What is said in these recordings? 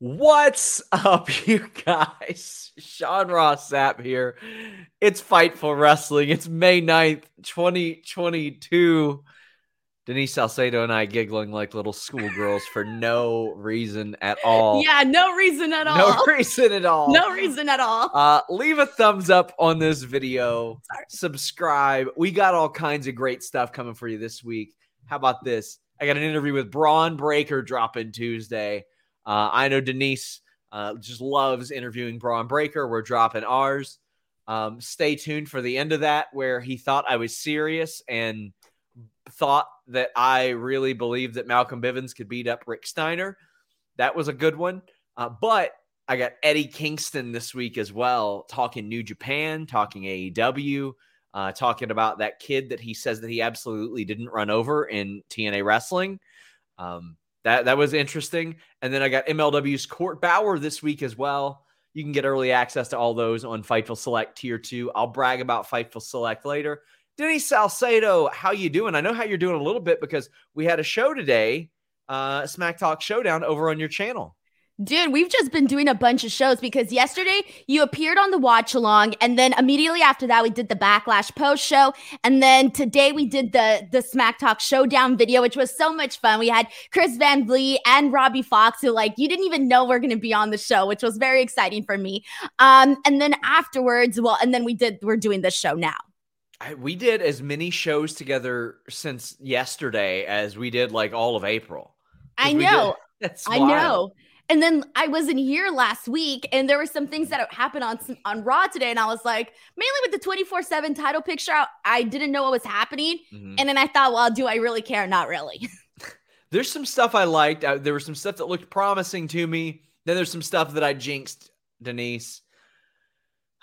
What's up, you guys? Sean Ross Sapp here. It's Fightful Wrestling. It's May 9th, 2022. Denise Salcedo and I giggling like little schoolgirls for no reason at all. Yeah, no reason at all. No reason at all. No reason at all. Uh, leave a thumbs up on this video. Sorry. Subscribe. We got all kinds of great stuff coming for you this week. How about this? I got an interview with Bron Breakker dropping Tuesday. Uh, I know Denise uh, just loves interviewing Bron Breakker. We're dropping ours. Um, stay tuned for the end of that, where he thought I was serious and thought that I really believed that Malcolm Bivens could beat up Rick Steiner. That was a good one. Uh, but I got Eddie Kingston this week as well, talking New Japan, talking AEW, uh, talking about that kid that he says that he absolutely didn't run over in TNA wrestling. Um, that that was interesting. And then I got MLW's Court Bauer this week as well. You can get early access to all those on Fightful Select Tier 2. I'll brag about Fightful Select later. Denny Salcedo, how you doing? I know how you're doing a little bit because we had a show today, uh, Smack Talk Showdown over on your channel. Dude, we've just been doing a bunch of shows because yesterday you appeared on the watch along, and then immediately after that we did the backlash post show, and then today we did the the Smack Talk showdown video, which was so much fun. We had Chris Van Vliet and Robbie Fox, who like you didn't even know we're gonna be on the show, which was very exciting for me. Um, and then afterwards, well, and then we did we're doing this show now. I, we did as many shows together since yesterday as we did like all of April. I know. I know. And then I wasn't here last week, and there were some things that happened on on Raw today, and I was like, mainly with the twenty four seven title picture, I didn't know what was happening, mm-hmm. and then I thought, well, do I really care? Not really. there's some stuff I liked. Uh, there was some stuff that looked promising to me. Then there's some stuff that I jinxed, Denise.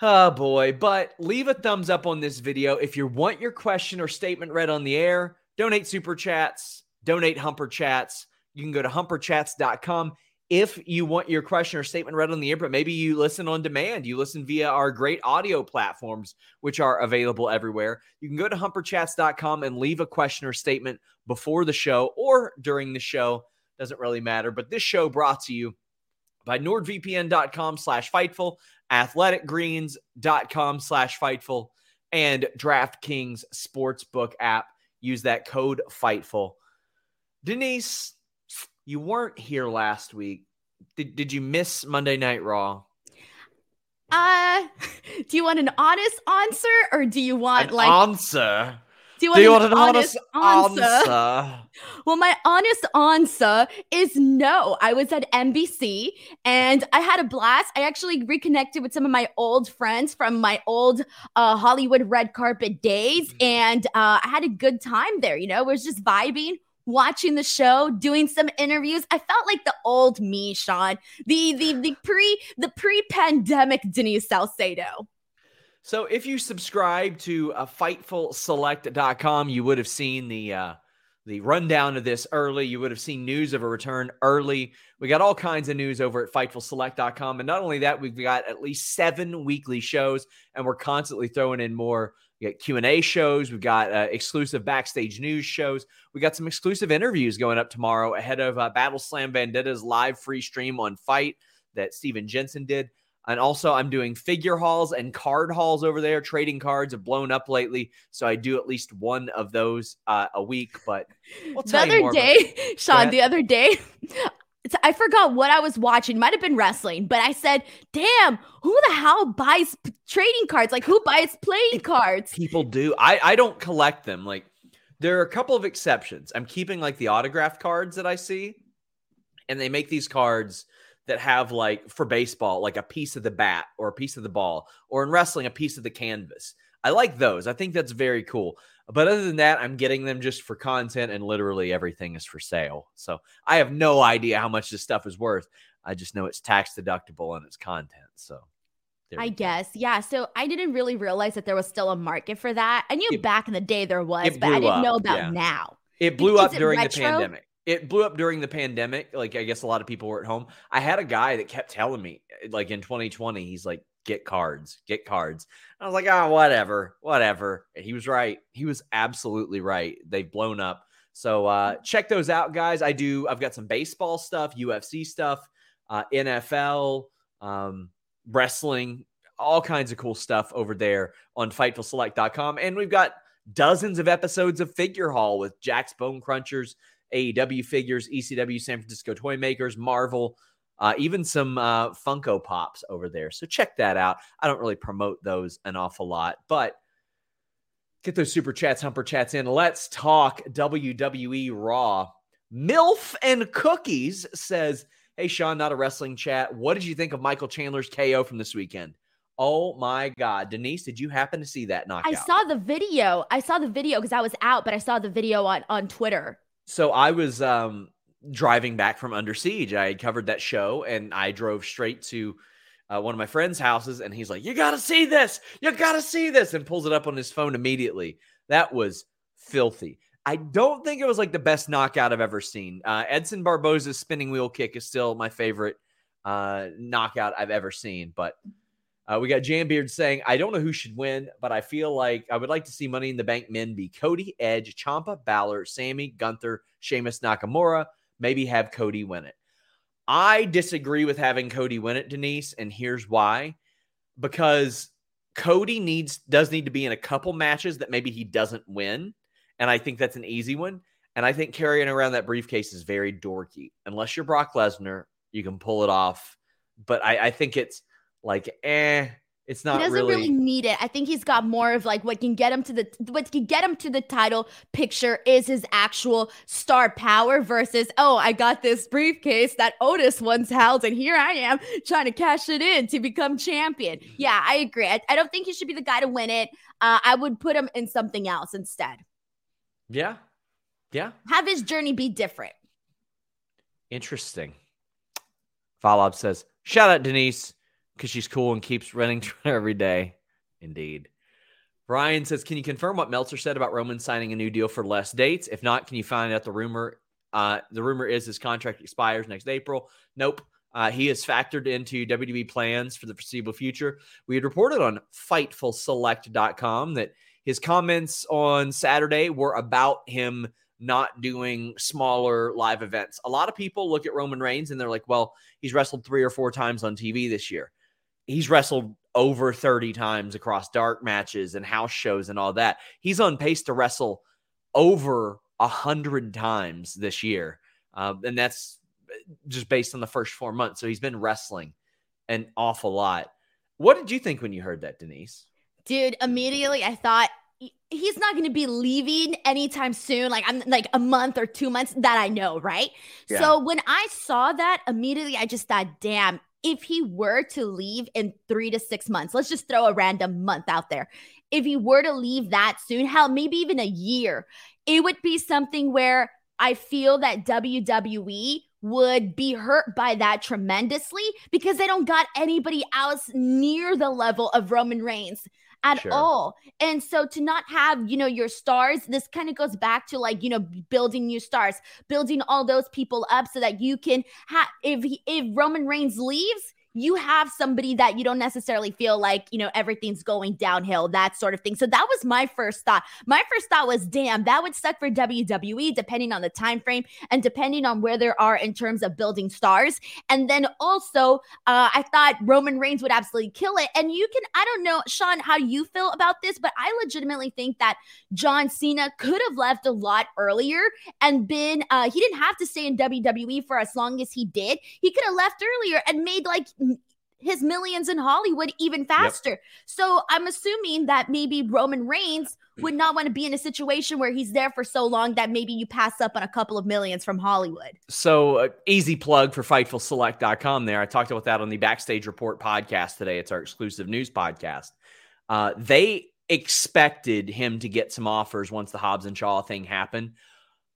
Oh boy, but leave a thumbs up on this video if you want your question or statement read on the air. Donate super chats, donate humper chats. You can go to humperchats.com if you want your question or statement read on the air, but maybe you listen on demand, you listen via our great audio platforms, which are available everywhere. You can go to humperchats.com and leave a question or statement before the show or during the show. Doesn't really matter. But this show brought to you by nordvpn.com slash fightful, athleticgreens.com slash fightful, and DraftKings Sportsbook app. Use that code fightful. Denise, you weren't here last week. Did, did you miss Monday Night Raw? Uh, do you want an honest answer or do you want an like answer? Do you want, do you an, want an, honest, honest answer? answer? Well, my honest answer is no. I was at NBC and I had a blast. I actually reconnected with some of my old friends from my old uh, Hollywood red carpet days, mm-hmm. and uh, I had a good time there. You know, it was just vibing watching the show, doing some interviews. I felt like the old me, Sean. The the the pre the pre-pandemic Denise Salcedo. So if you subscribe to uh, FightfulSelect.com, you would have seen the uh, the rundown of this early. You would have seen news of a return early. We got all kinds of news over at FightfulSelect.com, and not only that, we've got at least seven weekly shows, and we're constantly throwing in more we got Q&A shows. We've got uh, exclusive backstage news shows. We got some exclusive interviews going up tomorrow ahead of uh, Battle Slam Vendetta's live free stream on Fight that Steven Jensen did. And also, I'm doing figure hauls and card hauls over there. Trading cards have blown up lately, so I do at least one of those uh, a week. But we'll the other day, Sean, the other day, I forgot what I was watching. Might have been wrestling, but I said, "Damn, who the hell buys p- trading cards? Like who buys playing cards?" People do. I I don't collect them. Like there are a couple of exceptions. I'm keeping like the autograph cards that I see, and they make these cards that have like for baseball, like a piece of the bat or a piece of the ball, or in wrestling, a piece of the canvas. I like those. I think that's very cool. But other than that, I'm getting them just for content, and literally everything is for sale. So I have no idea how much this stuff is worth. I just know it's tax deductible and it's content. So I guess. Yeah. So I didn't really realize that there was still a market for that. I knew it, back in the day there was, but I didn't up, know about yeah. now. It blew is up during the pandemic. It blew up during the pandemic. Like I guess a lot of people were at home. I had a guy that kept telling me, like in 2020, he's like, get cards, get cards. I was like, oh, whatever, whatever. And he was right. He was absolutely right. They've blown up. So uh, check those out, guys. I do. I've got some baseball stuff, UFC stuff. uh, NFL, um, wrestling, all kinds of cool stuff over there on FightfulSelect.com. And we've got dozens of episodes of Figure Haul with Jack's Bone Crunchers, AEW figures, ECW, San Francisco Toy Makers, Marvel, uh, even some uh, Funko Pops over there. So check that out. I don't really promote those an awful lot, but get those super chats, humper chats in. Let's talk WWE Raw. MILF and Cookies says, Hey, Sean, not a wrestling chat. What did you think of Michael Chandler's KO from this weekend? Oh my God. Denise, did you happen to see that knockout? I saw the video. I saw the video because I was out, but I saw the video on, on Twitter. So I was um, driving back from Under Siege. I had covered that show and I drove straight to uh, one of my friend's houses and he's like, You got to see this. You got to see this. And pulls it up on his phone immediately. That was filthy. I don't think it was like the best knockout I've ever seen. Uh, Edson Barboza's spinning wheel kick is still my favorite uh, knockout I've ever seen. But uh, we got Jambeard saying, I don't know who should win, but I feel like I would like to see Money in the Bank men be Cody, Edge, Ciampa, Balor, Sammy, Gunther, Sheamus, Nakamura. Maybe have Cody win it. I disagree with having Cody win it, Denise, and here's why. Because Cody needs does need to be in a couple matches that maybe he doesn't win and I think that's an easy one. And I think carrying around that briefcase is very dorky. Unless you're Brock Lesnar, you can pull it off. But I, I think it's like, eh, it's not. He doesn't really... really... need it. I think he's got more of like what can get him to the what can get him to the title picture is his actual star power versus oh I got this briefcase that Otis once held and here I am trying to cash it in to become champion. Yeah, I agree. I, I don't think he should be the guy to win it. Uh, I would put him in something else instead. Yeah. Yeah. Have his journey be different. Interesting. Follow says, shout out Denise because she's cool and keeps running Twitter every day. Indeed. Brian says, can you confirm what Meltzer said about Roman signing a new deal for less dates? If not, can you find out the rumor? Uh, the rumor is his contract expires next April. Nope. Uh, he is factored into WWE plans for the foreseeable future. We had reported on FightfulSelect.com that his comments on Saturday were about him not doing smaller live events. A lot of people look at Roman Reigns and they're like, well, he's wrestled three or four times on TV this year. He's wrestled over 30 times across dark matches and house shows and all that. He's on pace to wrestle over a hundred times this year. Uh, and that's just based on the first four months. So he's been wrestling an awful lot. What did you think when you heard that, Denise? Dude, immediately I thought he's not going to be leaving anytime soon. Like I'm like a month or two months that I know, right? Yeah. So when I saw that, immediately I just thought, damn, if he were to leave in three to six months, let's just throw a random month out there. If he were to leave that soon, hell, maybe even a year, it would be something where I feel that WWE would be hurt by that tremendously because they don't got anybody else near the level of Roman Reigns at sure. all. And so to not have, you know, your stars, this kind of goes back to like, you know, building new stars, building all those people up so that you can have if if Roman Reigns leaves, you have somebody that you don't necessarily feel like, you know, everything's going downhill, that sort of thing. So that was my first thought. My first thought was, damn, that would suck for WWE, depending on the time frame and depending on where they are in terms of building stars. And then also, uh, I thought Roman Reigns would absolutely kill it. And you can, I don't know, Sean, how you feel about this, but I legitimately think that John Cena could have left a lot earlier and been, uh, he didn't have to stay in WWE for as long as he did. He could have left earlier and made like his millions in Hollywood even faster. Yep. So I'm assuming that maybe Roman Reigns would not want to be in a situation where he's there for so long that maybe you pass up on a couple of millions from Hollywood. So, uh, easy plug for FightfulSelect.com there. I talked about that on the Backstage Report podcast today. It's our exclusive news podcast. Uh, they expected him to get some offers once the Hobbs and Shaw thing happened.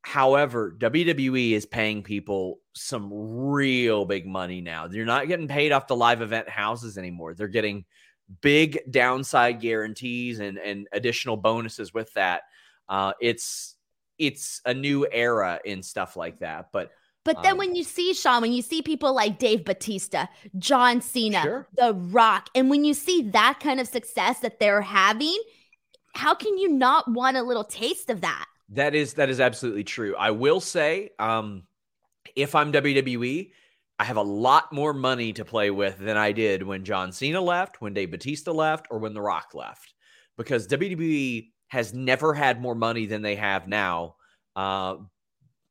However, WWE is paying people some real big money now. They're not getting paid off the live event houses anymore. They're getting big downside guarantees and, and additional bonuses with that. Uh, it's it's a new era in stuff like that. But but then um, when you see Sean, when you see people like Dave Batista, John Cena, sure. The Rock, and when you see that kind of success that they're having, how can you not want a little taste of that? That is that is absolutely true. I will say, um, if I'm WWE, I have a lot more money to play with than I did when John Cena left, when Dave Batista left, or when The Rock left, because WWE has never had more money than they have now, uh,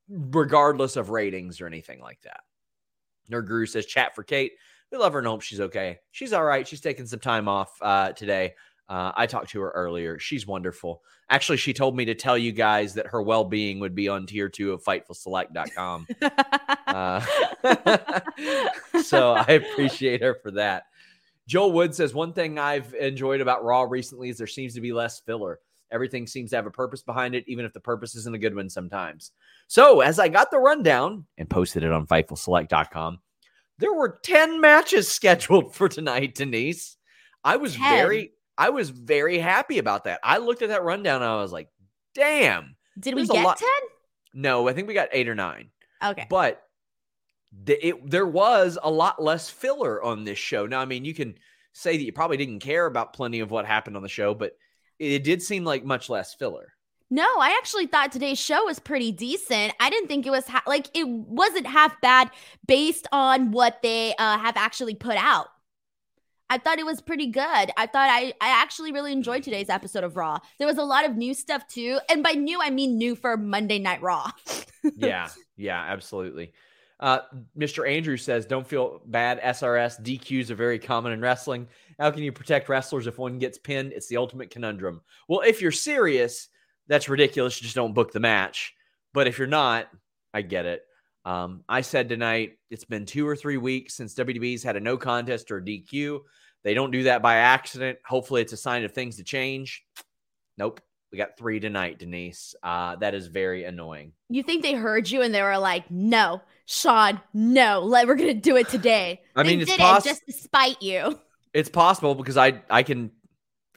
regardless of ratings or anything like that. Nerd Guru says, chat for Kate. We love her and hope she's okay. She's all right. She's taking some time off uh, today. Uh, I talked to her earlier. She's wonderful. Actually, she told me to tell you guys that her well being would be on tier two of FightfulSelect.com. uh, so I appreciate her for that. Joel Wood says one thing I've enjoyed about Raw recently is there seems to be less filler. Everything seems to have a purpose behind it, even if the purpose isn't a good one sometimes. So, as I got the rundown and posted it on FightfulSelect.com, there were 10 matches scheduled for tonight, Denise. I was 10. very I was very happy about that. I looked at that rundown and I was like, damn. Did we get 10? No, I think we got 8 or 9. Okay. But the, it, there was a lot less filler on this show. Now, I mean, you can say that you probably didn't care about plenty of what happened on the show, but it did seem like much less filler. No, I actually thought today's show was pretty decent. I didn't think it was ha- like it wasn't half bad based on what they uh, have actually put out. I thought it was pretty good. I thought I, I actually really enjoyed today's episode of Raw. There was a lot of new stuff too. And by new, I mean new for Monday Night Raw. yeah, yeah, absolutely. Uh, Mr. Andrew says, don't feel bad. SRS DQs are very common in wrestling. How can you protect wrestlers if one gets pinned? It's the ultimate conundrum. Well, if you're serious, that's ridiculous. You just don't book the match. But if you're not, I get it. Um, I said tonight, it's been two or three weeks since WWE's had a no contest or DQ. They don't do that by accident. Hopefully, it's a sign of things to change. Nope. We got three tonight, Denise. Uh, that is very annoying. You think they heard you and they were like, no, Sean, no, let, we're going to do it today. I mean, they it's poss- it just to spite you. It's possible because I, I can,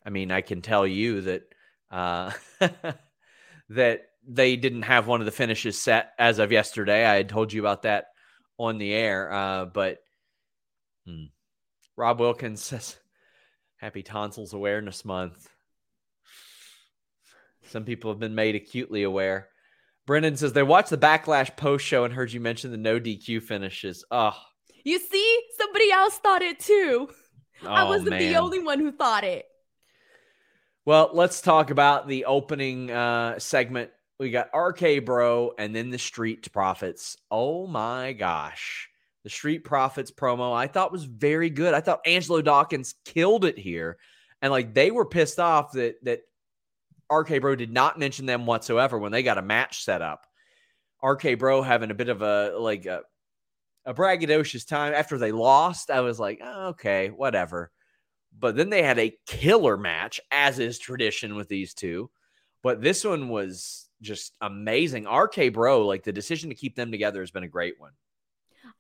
I mean, I can tell you that, uh, that they didn't have one of the finishes set as of yesterday. I had told you about that on the air. Uh, but hmm. Rob Wilkins says, Happy Tonsils Awareness Month. Some people have been made acutely aware. Brendan says they watched the backlash post show and heard you mention the no DQ finishes. Oh, you see, somebody else thought it too. Oh, I wasn't man. the only one who thought it. Well, let's talk about the opening uh, segment. We got RK Bro and then the Street Profits. Oh my gosh. The Street Profits promo I thought was very good. I thought Angelo Dawkins killed it here. And like they were pissed off that that RK Bro did not mention them whatsoever when they got a match set up. RK Bro having a bit of a like a, a braggadocious time after they lost. I was like, oh, okay, whatever. But then they had a killer match, as is tradition with these two. But this one was just amazing. RK Bro, like the decision to keep them together has been a great one.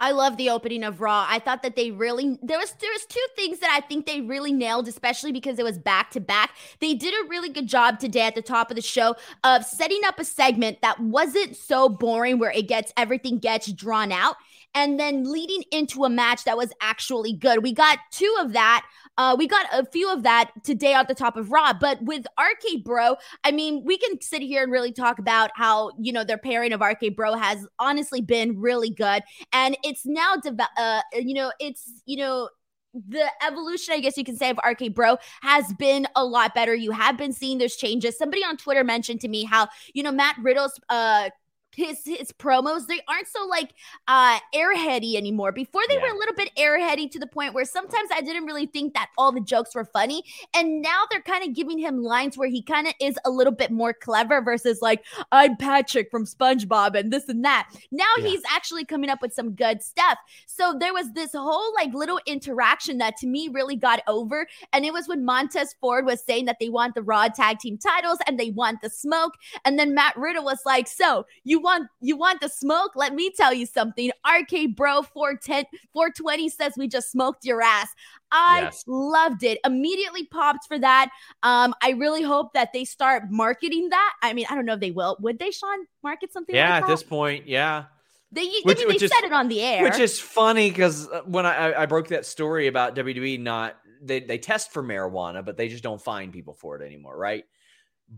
I love the opening of Raw. I thought that they really there was there was two things that I think they really nailed, especially because it was back to back. They did a really good job today at the top of the show of setting up a segment that wasn't so boring where it gets everything gets drawn out and then leading into a match that was actually good. We got two of that. Uh, we got a few of that today at the top of Raw, but with RK Bro, I mean, we can sit here and really talk about how you know their pairing of RK Bro has honestly been really good, and it's now, de- uh, you know, it's you know the evolution, I guess you can say, of RK Bro has been a lot better. You have been seeing those changes. Somebody on Twitter mentioned to me how, you know, Matt Riddle's uh his his promos they aren't so like uh airheady anymore before they yeah. were a little bit airheady to the point where sometimes i didn't really think that all the jokes were funny and now they're kind of giving him lines where he kind of is a little bit more clever versus like i'm patrick from spongebob and this and that now yeah. he's actually coming up with some good stuff so there was this whole like little interaction that to me really got over and it was when montez ford was saying that they want the raw tag team titles and they want the smoke and then matt riddle was like so you want you want the smoke? Let me tell you something. RK Bro 410 420 says we just smoked your ass. I yes. loved it. Immediately popped for that. Um, I really hope that they start marketing that. I mean, I don't know if they will. Would they, Sean, market something? Yeah, like at this point, yeah. They, which, I mean, they is, said it on the air, which is funny because uh, when I, I broke that story about WWE not they they test for marijuana, but they just don't find people for it anymore, right?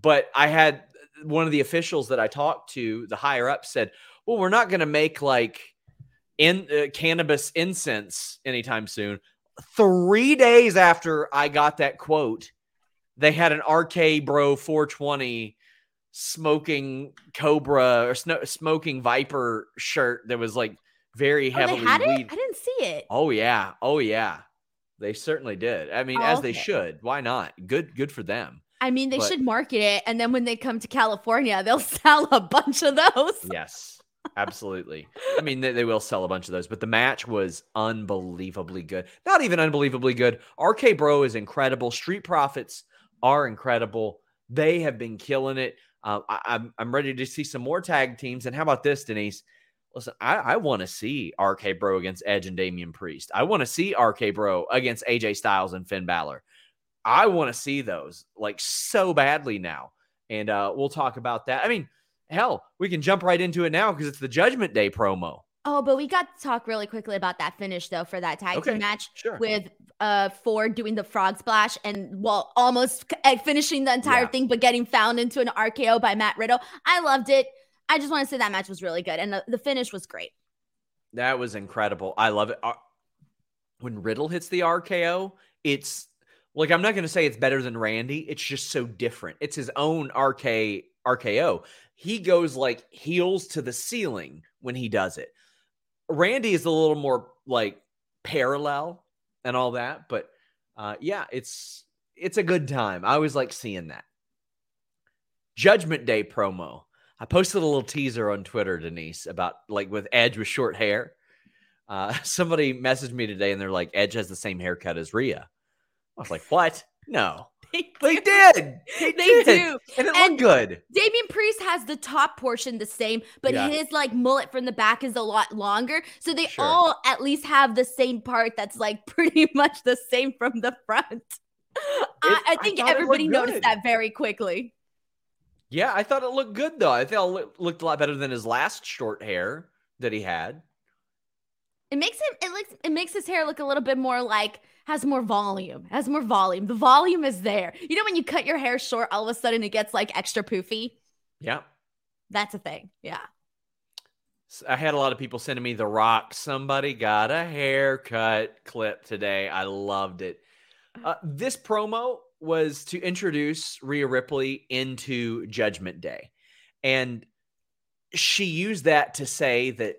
But I had one of the officials that I talked to, the higher up, said, "Well, we're not going to make like in uh, cannabis incense anytime soon. Three days after I got that quote, they had an RK Bro 420 smoking Cobra or sno- smoking Viper shirt that was like very heavily. Oh, had it? I didn't see it. Oh yeah, oh yeah, they certainly did. I mean, oh, as okay. they should. Why not? Good, good for them. I mean, they but, should market it, and then when they come to California, they'll sell a bunch of those. Yes, absolutely. I mean, they, they, will sell a bunch of those, but the match was unbelievably good. Not even unbelievably good. RK Bro is incredible. Street Profits are incredible. They have been killing it. Uh, I, I'm I'm ready to see some more tag teams. And how about this, Denise? Listen, I, I want to see RK Bro against Edge and Damian Priest. I want to see RK Bro against AJ Styles and Finn Balor. I want to see those like so badly now. And uh, we'll talk about that. I mean, hell, we can jump right into it now because it's the Judgment Day promo. Oh, but we got to talk really quickly about that finish though for that tag okay, team match sure. with uh Ford doing the frog splash and well almost eh, finishing the entire yeah. thing but getting found into an RKO by Matt Riddle. I loved it. I just want to say that match was really good and the, the finish was great. That was incredible. I love it. When Riddle hits the RKO, it's like I'm not going to say it's better than Randy. It's just so different. It's his own RK RKO. He goes like heels to the ceiling when he does it. Randy is a little more like parallel and all that, but uh, yeah, it's it's a good time. I always like seeing that. Judgment Day promo. I posted a little teaser on Twitter, Denise, about like with Edge with short hair. Uh, somebody messaged me today and they're like, Edge has the same haircut as Rhea. I was like, what? No. They, they did. They, they did. do. And it and looked good. Damian Priest has the top portion the same, but yeah. his like mullet from the back is a lot longer. So they sure. all at least have the same part that's like pretty much the same from the front. I, I, think I everybody noticed that very quickly. Yeah, I thought it looked good though. I thought it looked a lot better than his last short hair that he had. It makes him it looks it makes his hair look a little bit more like has more volume, has more volume. The volume is there. You know, when you cut your hair short, all of a sudden it gets like extra poofy. Yeah. That's a thing. Yeah. I had a lot of people sending me the rock. Somebody got a haircut clip today. I loved it. Uh, this promo was to introduce Rhea Ripley into Judgment Day. And she used that to say that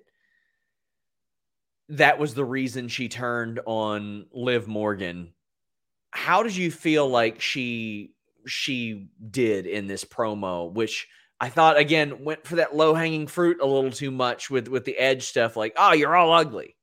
that was the reason she turned on Liv Morgan. How did you feel like she she did in this promo, which I thought again went for that low hanging fruit a little too much with with the edge stuff, like oh you're all ugly.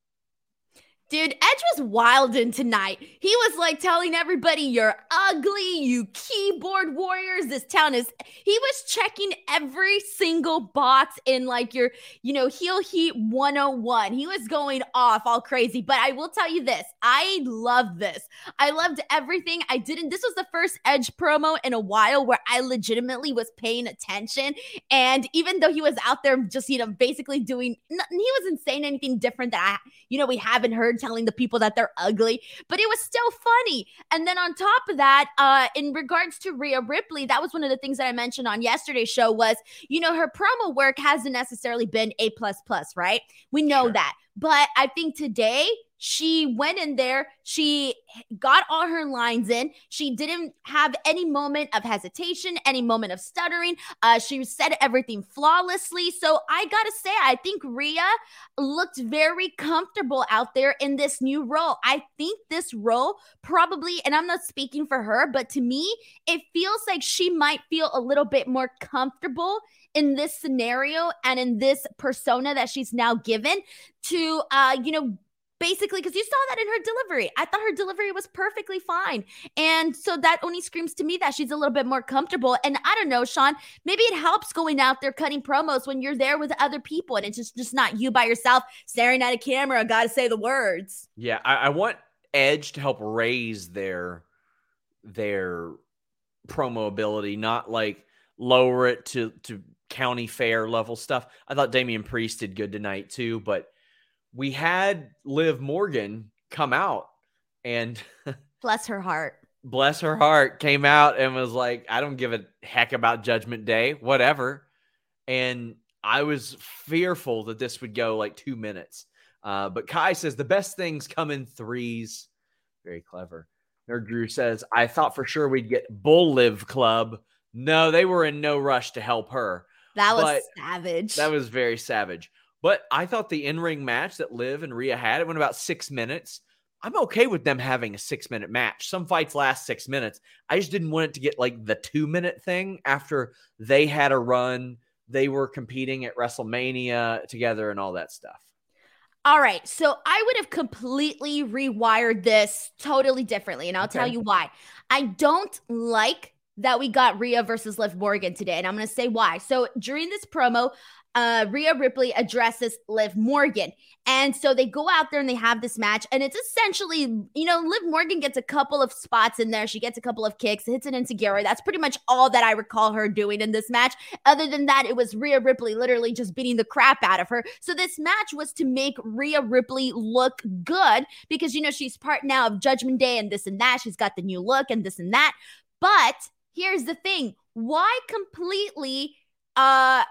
Dude, Edge was wild in tonight. He was like telling everybody, You're ugly, you keyboard warriors. This town is. He was checking every single box in like your, you know, heel heat 101. He was going off all crazy. But I will tell you this I love this. I loved everything. I didn't. This was the first Edge promo in a while where I legitimately was paying attention. And even though he was out there just, you know, basically doing, he wasn't saying anything different that I, you know, we haven't heard telling the people that they're ugly, but it was still funny. And then on top of that, uh, in regards to Rhea Ripley, that was one of the things that I mentioned on yesterday's show was, you know, her promo work hasn't necessarily been A plus plus, right? We know sure. that. But I think today she went in there, she got all her lines in. She didn't have any moment of hesitation, any moment of stuttering. Uh, she said everything flawlessly. So I gotta say, I think Rhea looked very comfortable out there in this new role. I think this role probably, and I'm not speaking for her, but to me, it feels like she might feel a little bit more comfortable in this scenario and in this persona that she's now given to uh you know basically because you saw that in her delivery. I thought her delivery was perfectly fine. And so that only screams to me that she's a little bit more comfortable. And I don't know, Sean, maybe it helps going out there cutting promos when you're there with other people and it's just, just not you by yourself staring at a camera, gotta say the words. Yeah, I, I want Edge to help raise their their promo ability, not like lower it to to county fair level stuff. I thought Damian Priest did good tonight too, but we had Liv Morgan come out and bless her heart. Bless her heart came out and was like, I don't give a heck about Judgment Day, whatever. And I was fearful that this would go like two minutes. Uh, but Kai says the best things come in threes. Very clever. Nerd Drew says, I thought for sure we'd get Bull Live Club. No, they were in no rush to help her. That was savage. That was very savage. But I thought the in ring match that Liv and Rhea had, it went about six minutes. I'm okay with them having a six minute match. Some fights last six minutes. I just didn't want it to get like the two minute thing after they had a run. They were competing at WrestleMania together and all that stuff. All right. So I would have completely rewired this totally differently. And I'll okay. tell you why. I don't like that we got Rhea versus Liv Morgan today. And I'm going to say why. So during this promo, uh, Rhea Ripley addresses Liv Morgan. And so they go out there and they have this match. And it's essentially, you know, Liv Morgan gets a couple of spots in there. She gets a couple of kicks, hits it into Gary. That's pretty much all that I recall her doing in this match. Other than that, it was Rhea Ripley literally just beating the crap out of her. So this match was to make Rhea Ripley look good because, you know, she's part now of Judgment Day and this and that. She's got the new look and this and that. But here's the thing why completely uh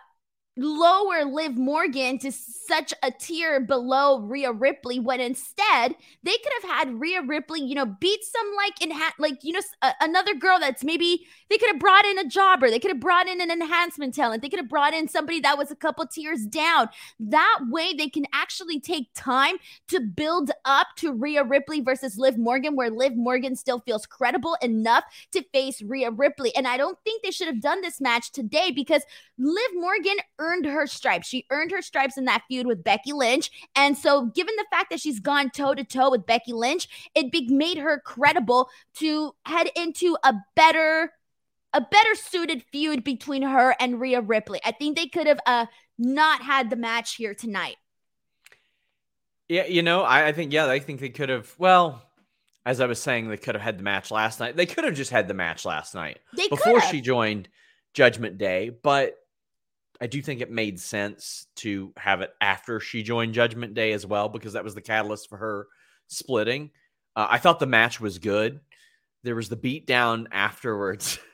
lower Liv Morgan to such a tier below Rhea Ripley when instead they could have had Rhea Ripley, you know, beat some like in like you know a- another girl that's maybe they could have brought in a jobber, they could have brought in an enhancement talent, they could have brought in somebody that was a couple tiers down. That way they can actually take time to build up to Rhea Ripley versus Liv Morgan where Liv Morgan still feels credible enough to face Rhea Ripley. And I don't think they should have done this match today because Liv Morgan earned her stripes. She earned her stripes in that feud with Becky Lynch. And so, given the fact that she's gone toe to toe with Becky Lynch, it be- made her credible to head into a better a better suited feud between her and Rhea Ripley. I think they could have uh not had the match here tonight. Yeah, you know, I, I think yeah, I think they could have. Well, as I was saying, they could have had the match last night. They could have just had the match last night they before she joined Judgment Day, but I do think it made sense to have it after she joined Judgment Day as well because that was the catalyst for her splitting. Uh, I thought the match was good. There was the beatdown afterwards.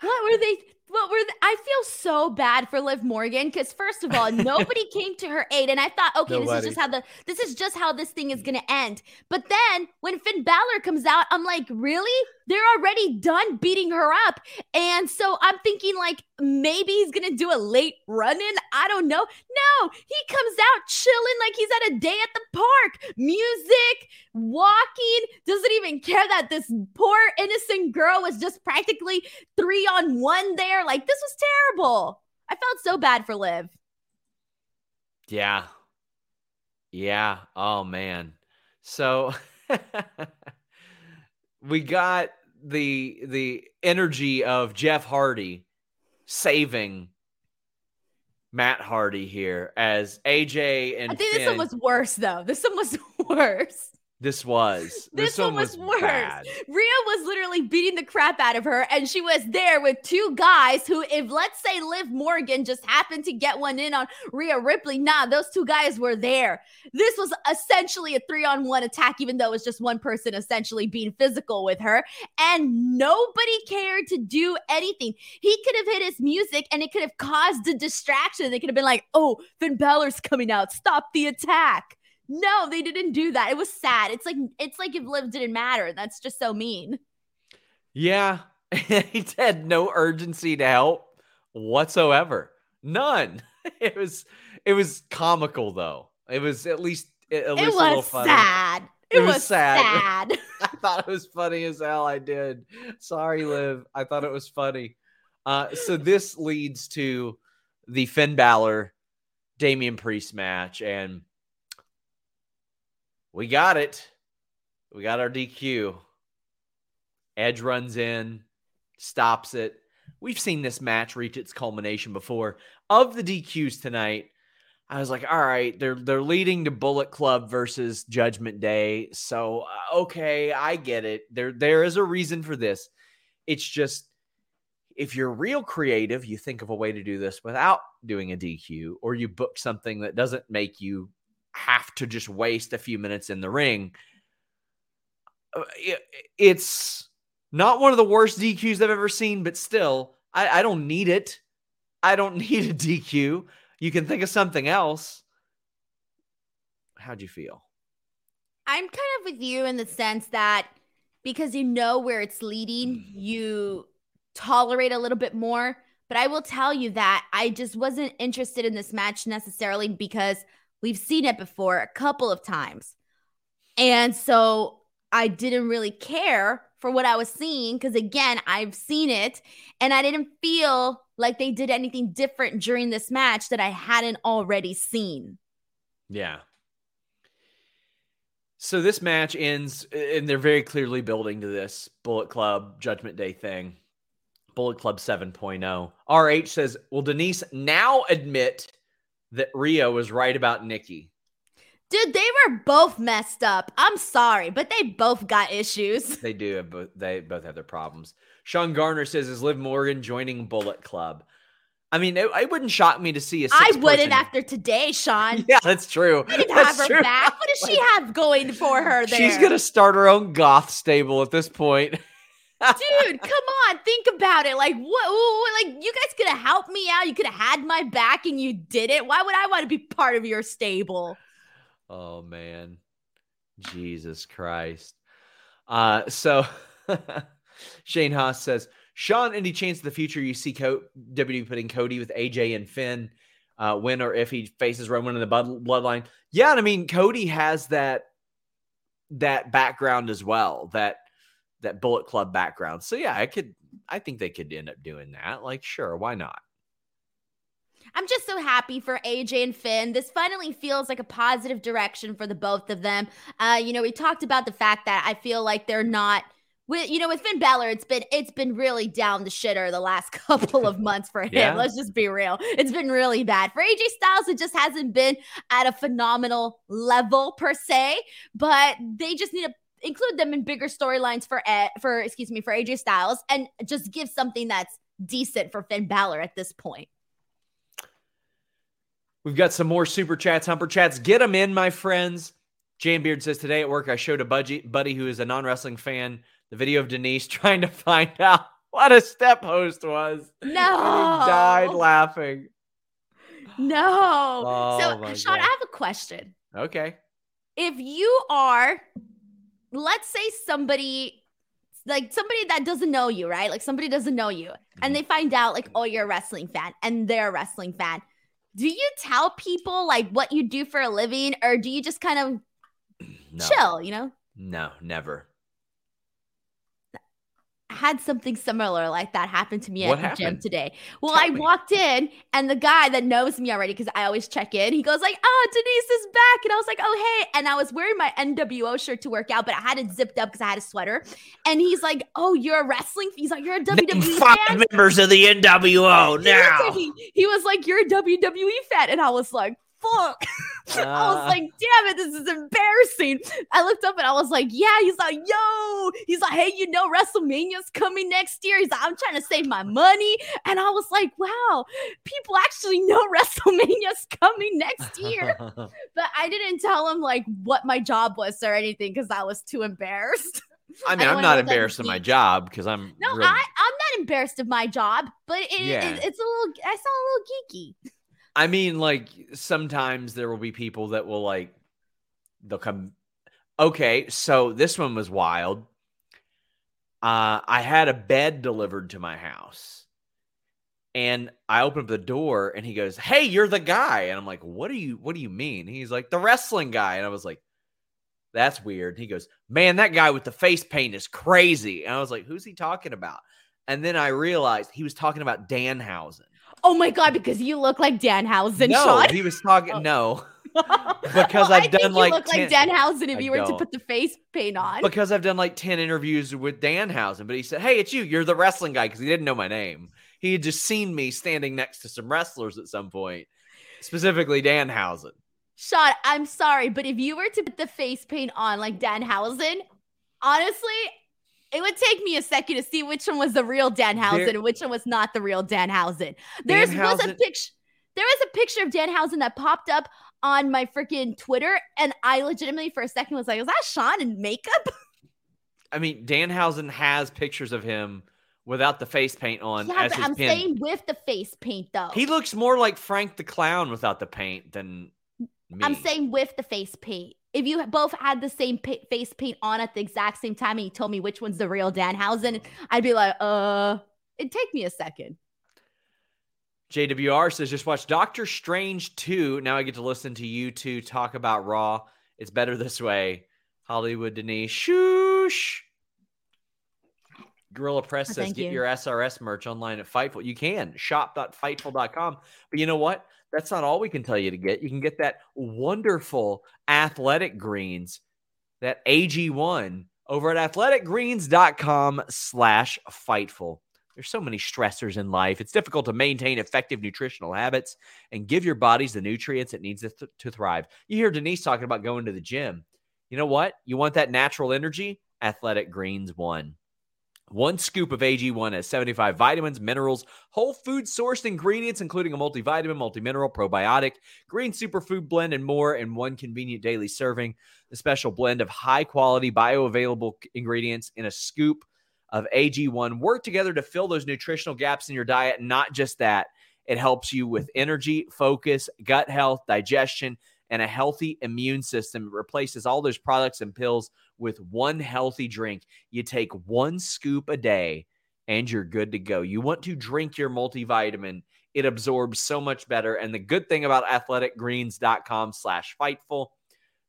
What were they? What were the, I feel so bad for Liv Morgan because first of all, nobody came to her aid, and I thought, okay, nobody. this is just how the this is just how this thing is gonna end. But then when Finn Balor comes out, I'm like, really? They're already done beating her up, and so I'm thinking like maybe he's gonna do a late run in. I don't know. No, he comes out chilling like he's at a day at the park, music, walking, doesn't even care that this poor innocent girl was just practically three on one there. Like this was terrible. I felt so bad for Liv. Yeah. Yeah. Oh man. So we got the the energy of Jeff Hardy saving Matt Hardy here as AJ and I think Finn, this one was worse though. This one was worse. This was. This, this one, was, was worse. Bad. Rhea was literally beating the crap out of her, and she was there with two guys who, if let's say Liv Morgan just happened to get one in on Rhea Ripley, nah, those two guys were there. This was essentially a three on one attack, even though it was just one person essentially being physical with her, and nobody cared to do anything. He could have hit his music, and it could have caused a distraction. They could have been like, "Oh, Finn Balor's coming out, stop the attack." No, they didn't do that. It was sad. It's like it's like if Liv didn't matter. That's just so mean. Yeah. he had no urgency to help whatsoever. None. It was it was comical though. It was at least at least it was sad. It, it was, was, sad. sad. I thought it was funny as hell. I did. Sorry, Liv. I thought it was funny. Uh, so this leads to the Finn Balor Damian Priest match, and we got it. We got our DQ. Edge runs in, stops it. We've seen this match reach its culmination before. Of the DQs tonight, I was like, all right, they're they're leading to Bullet Club versus Judgment Day. So uh, okay, I get it. There there is a reason for this. It's just if you're real creative, you think of a way to do this without doing a DQ, or you book something that doesn't make you have to just waste a few minutes in the ring. Uh, it's not one of the worst DQs I've ever seen, but still, I, I don't need it. I don't need a DQ. You can think of something else. How'd you feel? I'm kind of with you in the sense that because you know where it's leading, you tolerate a little bit more. But I will tell you that I just wasn't interested in this match necessarily because we've seen it before a couple of times. And so I didn't really care for what I was seeing because, again, I've seen it and I didn't feel like they did anything different during this match that I hadn't already seen. Yeah. So this match ends, and they're very clearly building to this Bullet Club Judgment Day thing. Bullet Club 7.0. RH says, Will Denise now admit that Rhea was right about Nikki? Dude, they were both messed up. I'm sorry, but they both got issues. They do. They both have their problems. Sean Garner says, Is Liv Morgan joining Bullet Club? I mean, it, it wouldn't shock me to see a. I wouldn't after today, Sean. yeah, that's true. I didn't that's have her true. back. What does she have going for her there? She's gonna start her own goth stable at this point. Dude, come on, think about it. Like, what? Like, you guys could have helped me out. You could have had my back, and you did it. Why would I want to be part of your stable? Oh man, Jesus Christ. Uh, so Shane Haas says Sean, any chance in the future you see Co- WWE putting Cody with AJ and Finn, uh, when or if he faces Roman in the bloodline? Yeah, I mean Cody has that that background as well, that that Bullet Club background. So yeah, I could, I think they could end up doing that. Like, sure, why not? I'm just so happy for AJ and Finn. This finally feels like a positive direction for the both of them. Uh, you know, we talked about the fact that I feel like they're not with you know with Finn Balor, it's been it's been really down the shitter the last couple of months for him. Yeah. Let's just be real. It's been really bad. For AJ Styles, it just hasn't been at a phenomenal level per se, but they just need to include them in bigger storylines for Ed, for excuse me for AJ Styles and just give something that's decent for Finn Balor at this point. We've got some more super chats, humper chats. Get them in, my friends. Jan Beard says today at work I showed a buddy, buddy who is a non wrestling fan the video of Denise trying to find out what a step host was. No, and he died laughing. No. Oh, so, Sean, God. I have a question. Okay. If you are, let's say somebody like somebody that doesn't know you, right? Like somebody doesn't know you, mm-hmm. and they find out like, oh, you're a wrestling fan, and they're a wrestling fan. Do you tell people like what you do for a living, or do you just kind of no. chill? You know? No, never had something similar like that happen to me what at happened? the gym today. Well, Tell I me. walked in and the guy that knows me already because I always check in, he goes like, "Oh, Denise is back," and I was like, "Oh, hey!" And I was wearing my NWO shirt to work out, but I had it zipped up because I had a sweater. And he's like, "Oh, you're a wrestling?" He's like, "You're a WWE Name five fan?" members of the NWO now. He, he was like, "You're a WWE fan," and I was like, Uh, I was ah. like, damn it, this is embarrassing. I looked up and I was like, yeah. He's like, yo. He's like, hey, you know, WrestleMania's coming next year. He's like, I'm trying to save my money. And I was like, wow, people actually know WrestleMania's coming next year. but I didn't tell him like what my job was or anything because I was too embarrassed. I mean, I am not embarrassed of my job because I'm no, really... I, I'm not embarrassed of my job, but it, yeah. it, it's a little. I sound a little geeky. I mean, like sometimes there will be people that will like they'll come. Okay, so this one was wild. Uh, I had a bed delivered to my house, and I opened up the door, and he goes, "Hey, you're the guy," and I'm like, "What do you What do you mean?" He's like, "The wrestling guy," and I was like, "That's weird." He goes, "Man, that guy with the face paint is crazy," and I was like, "Who's he talking about?" And then I realized he was talking about Danhausen. Oh my god, because you look like Danhausen. No, Sean. he was talking. Oh. No, because well, I've done like look 10, like Danhausen if I you were don't. to put the face paint on. Because I've done like ten interviews with Danhausen, but he said, "Hey, it's you. You're the wrestling guy." Because he didn't know my name. He had just seen me standing next to some wrestlers at some point, specifically Danhausen. Sean, I'm sorry, but if you were to put the face paint on like Danhausen, honestly, it would take me a second to see which one was the real Danhausen there, and which one was not the real Danhausen. There was a picture. There was a picture of Danhausen that popped up on my freaking Twitter, and I legitimately for a second was like, "Was that Sean in makeup?" I mean, Danhausen has pictures of him without the face paint on. Yeah, but I'm pin. saying with the face paint though. He looks more like Frank the Clown without the paint than Me. I'm saying with the face paint. If you both had the same pa- face paint on at the exact same time and you told me which one's the real Danhausen, I'd be like, uh, it'd take me a second. JWR says, just watch Doctor Strange 2. Now I get to listen to you two talk about Raw. It's better this way. Hollywood Denise, shoosh. Gorilla Press oh, says, get you. your SRS merch online at Fightful. You can shop.fightful.com. But you know what? That's not all we can tell you to get. You can get that wonderful athletic greens, that AG1 over at athleticgreens.com slash Fightful. There's so many stressors in life. It's difficult to maintain effective nutritional habits and give your bodies the nutrients it needs to, th- to thrive. You hear Denise talking about going to the gym. You know what? You want that natural energy? Athletic Greens 1. One scoop of AG1 has 75 vitamins, minerals, whole food sourced ingredients, including a multivitamin, multimineral, probiotic, green superfood blend, and more in one convenient daily serving. The special blend of high quality, bioavailable ingredients in a scoop of AG1 work together to fill those nutritional gaps in your diet. Not just that, it helps you with energy, focus, gut health, digestion, and a healthy immune system. It replaces all those products and pills with one healthy drink. You take one scoop a day and you're good to go. You want to drink your multivitamin. It absorbs so much better. And the good thing about athleticgreens.com slash fightful,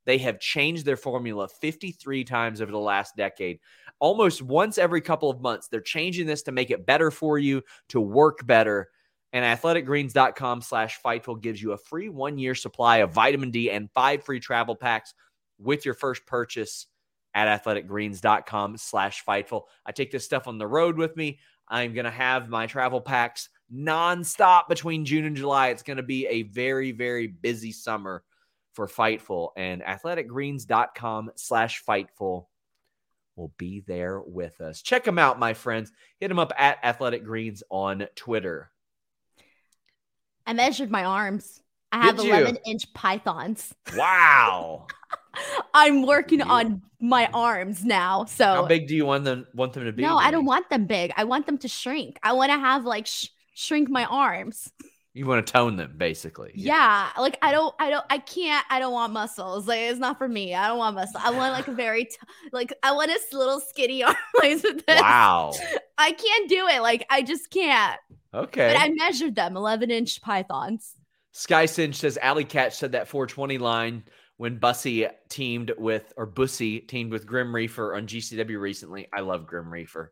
they have changed their formula 53 times over the last decade. Almost once every couple of months, they're changing this to make it better for you, to work better. And athleticgreens.com slash Fightful gives you a free one year supply of vitamin D and five free travel packs with your first purchase at athleticgreens.com slash Fightful. I take this stuff on the road with me. I'm going to have my travel packs nonstop between June and July. It's going to be a very, very busy summer for Fightful. And athleticgreens.com slash Fightful will be there with us. Check them out, my friends. Hit them up at Athletic Greens on Twitter. I measured my arms. I have 11 inch pythons. Wow. I'm working on my arms now. So how big do you want them want them to be? No, I don't want them big. I want them to shrink. I want to have like sh- shrink my arms. You want to tone them basically. Yeah. yeah. Like I don't I don't I can't I don't want muscles. Like it's not for me. I don't want muscle. I want like a very t- like I want a little skinny arm like this. Wow. I can't do it. Like I just can't. Okay. But I measured them 11 inch pythons. Sky Cinch says Allie Katch said that 420 line when Bussy teamed with or Bussy teamed with Grim Reaper on GCW recently. I love Grim Reaper.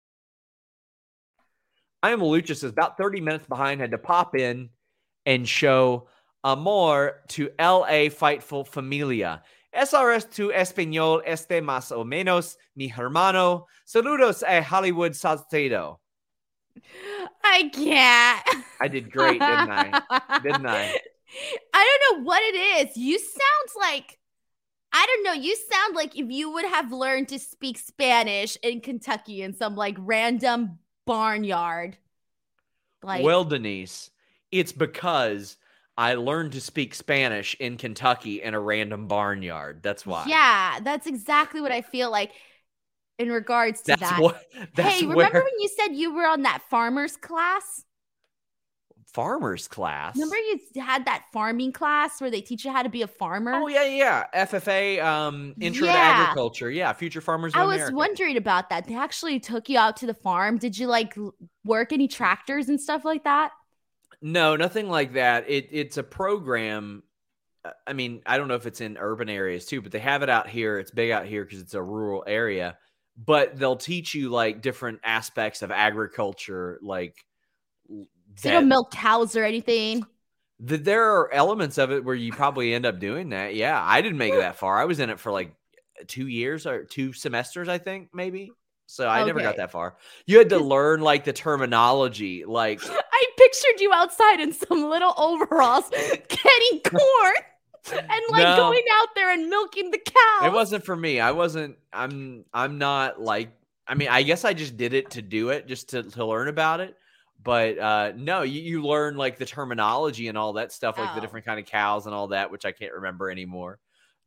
I am Luchas is about 30 minutes behind, had to pop in and show uh, amor to LA Fightful Familia. SRS to Español este más o menos mi hermano. Saludos a Hollywood Salcedo. I can't. I did great, didn't I? didn't I? I don't know what it is. You sound like I don't know. You sound like if you would have learned to speak Spanish in Kentucky in some like random barnyard. Like, well, Denise, it's because I learned to speak Spanish in Kentucky in a random barnyard. That's why. Yeah, that's exactly what I feel like in regards to that's that. What, hey, remember when you said you were on that farmer's class? Farmer's class. Remember you had that farming class where they teach you how to be a farmer? Oh yeah, yeah. FFA um intro yeah. to agriculture. Yeah, future farmers I was wondering about that. They actually took you out to the farm. Did you like work any tractors and stuff like that? No, nothing like that. It it's a program uh, I mean, I don't know if it's in urban areas too, but they have it out here. It's big out here because it's a rural area. But they'll teach you like different aspects of agriculture, like so you don't milk cows or anything. The, there are elements of it where you probably end up doing that. Yeah, I didn't make it that far. I was in it for like two years or two semesters, I think, maybe. So I okay. never got that far. You had to learn like the terminology. Like I pictured you outside in some little overalls getting corn and like no, going out there and milking the cow. It wasn't for me. I wasn't I'm I'm not like I mean, I guess I just did it to do it, just to, to learn about it. But uh no, you, you learn like the terminology and all that stuff, like oh. the different kind of cows and all that, which I can't remember anymore.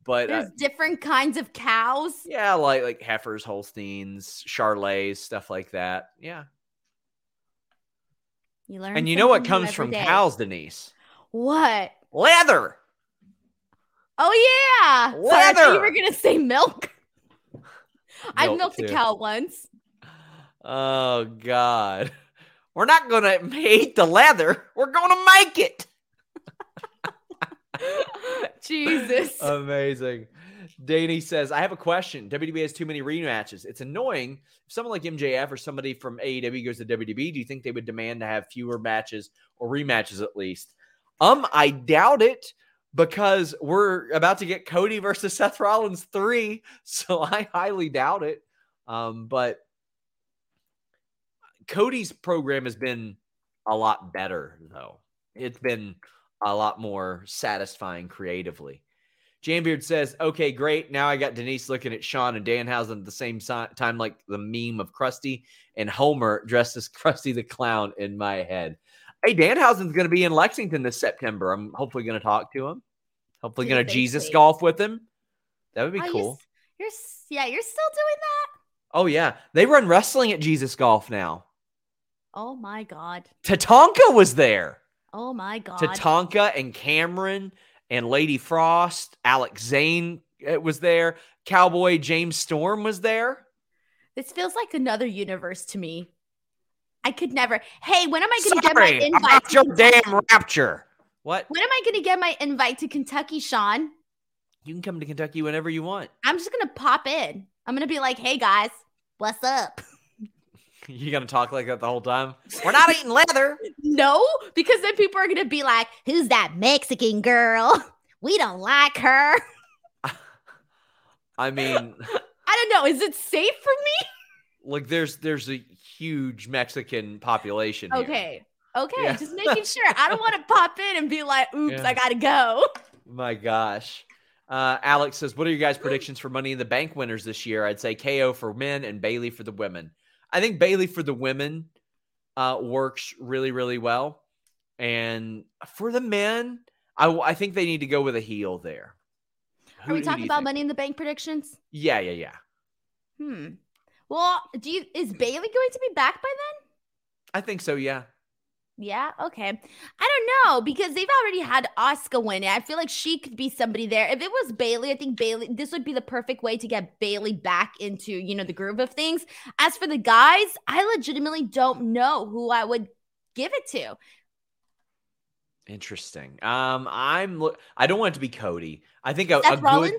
But there's uh, different kinds of cows. Yeah, like like heifers, Holsteins, Charolais, stuff like that. Yeah. You learn. And you know what comes from day. cows, Denise? What? Leather. Oh yeah. Leather. Sorry, you were gonna say milk. milk I've milked too. a cow once. Oh God. We're not gonna hate the leather. We're gonna make it. Jesus. Amazing. Danny says, I have a question. WWE has too many rematches. It's annoying. If someone like MJF or somebody from AEW goes to WWE, do you think they would demand to have fewer matches or rematches at least? Um, I doubt it because we're about to get Cody versus Seth Rollins three. So I highly doubt it. Um, but Cody's program has been a lot better, though. It's been a lot more satisfying creatively. Jambeard says, okay, great. Now I got Denise looking at Sean and Danhausen at the same time, like the meme of Krusty and Homer dressed as Krusty the Clown in my head. Hey, Danhausen's going to be in Lexington this September. I'm hopefully going to talk to him. Hopefully, going to Jesus golf with him. That would be oh, cool. You're, you're, yeah, you're still doing that. Oh yeah, they run wrestling at Jesus Golf now. Oh my God. Tatanka was there. Oh my god. Tatanka and Cameron and Lady Frost, Alex Zayne uh, was there, Cowboy James Storm was there. This feels like another universe to me. I could never. Hey, when am I going to get my invite? to your Kentucky? damn rapture. What? When am I going to get my invite to Kentucky, Sean? You can come to Kentucky whenever you want. I'm just going to pop in. I'm going to be like, "Hey guys, what's up?" You gonna talk like that the whole time? We're not eating leather. No, because then people are gonna be like, "Who's that Mexican girl? We don't like her." I mean, I don't know. Is it safe for me? Like, there's there's a huge Mexican population. Okay, here. okay, yeah. just making sure. I don't want to pop in and be like, "Oops, yeah. I gotta go." My gosh. Uh, Alex says, "What are your guys' predictions for Money in the Bank winners this year?" I'd say KO for men and Bayley for the women. I think Bayley for the women uh, works really, really well. And for the men, I, I think they need to go with a heel there. Who, Are we talking about think? Money in the Bank predictions? Yeah, yeah, yeah. Hmm. Well, do you is Bayley going to be back by then? I think so. Yeah. Yeah. Okay. I don't know because they've already had Oscar win it. I feel like she could be somebody there. If it was Bayley, I think Bayley. This would be the perfect way to get Bayley back into you know the groove of things. As for the guys, I legitimately don't know who I would give it to. Interesting. Um, I'm. I don't want it to be Cody. I think a, a good.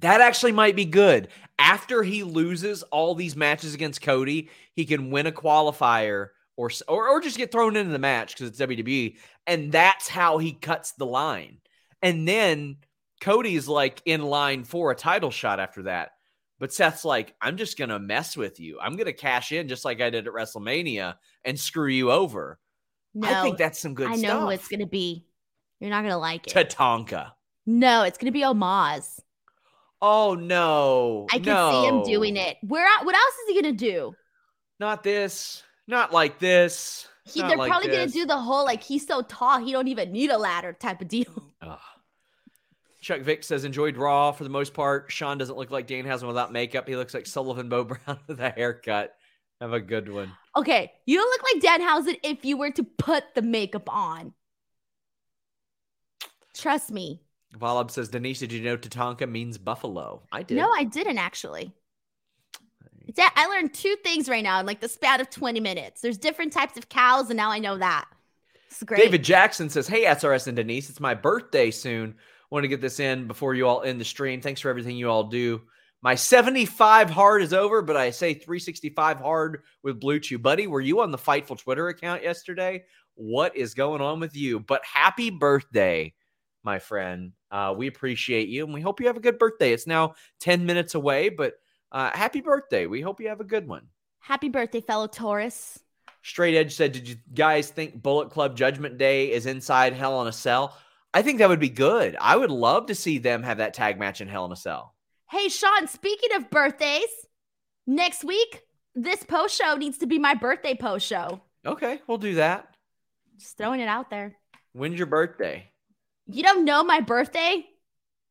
That actually might be good. After he loses all these matches against Cody, he can win a qualifier or or, or just get thrown into the match because it's WWE, and that's how he cuts the line. And then Cody's like in line for a title shot after that. But Seth's like, I'm just gonna mess with you. I'm gonna cash in just like I did at WrestleMania and screw you over. No, I think that's some good I know stuff. who it's gonna be. You're not gonna like it. Tatanka. No, it's gonna be Omos. Oh no. I can no. see him doing it. Where what else is he gonna do? Not this. Not like this. He, they're like probably this. gonna do the whole like he's so tall he don't even need a ladder type of deal. Ugh. Chuck Vick says enjoyed Raw for the most part. Sean doesn't look like Dan Danhausen without makeup. He looks like Sullivan Bo Brown with a haircut. Have a good one. Okay, you look like Danhausen if you were to put the makeup on. Trust me. Valab says, Denise, did you know Tatanka means buffalo? I did. No, I didn't actually. Dad, I learned two things right now in like the span of 20 minutes. There's different types of cows, and now I know that. It's great. David Jackson says, Hey, SRS and Denise, it's my birthday soon. Want to get this in before you all end the stream. Thanks for everything you all do. My 75 hard is over, but I say 365 hard with Blue Chew. Buddy, were you on the Fightful Twitter account yesterday? What is going on with you? But happy birthday, my friend. Uh, we appreciate you and we hope you have a good birthday. It's now 10 minutes away, but uh, happy birthday. We hope you have a good one. Happy birthday, fellow Taurus. Straight Edge said, Did you guys think Bullet Club Judgment Day is inside Hell in a Cell? I think that would be good. I would love to see them have that tag match in Hell in a Cell. Hey, Sean, speaking of birthdays, next week, this post show needs to be my birthday post show. Okay, we'll do that. Just throwing it out there. When's your birthday? You don't know my birthday?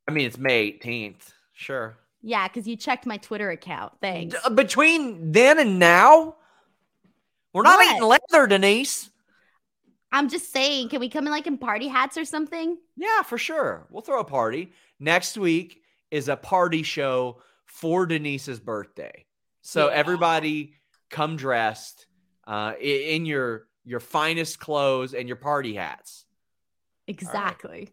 I mean, it's May 18th. Sure. Yeah, because you checked my Twitter account. Thanks. D- between then and now, we're not what? eating leather, Denise. I'm just saying, can we come in like in party hats or something? Yeah, for sure. We'll throw a party. Next week, is a party show for Denise's birthday. So yeah. everybody come dressed uh, in your your finest clothes and your party hats. Exactly. Right.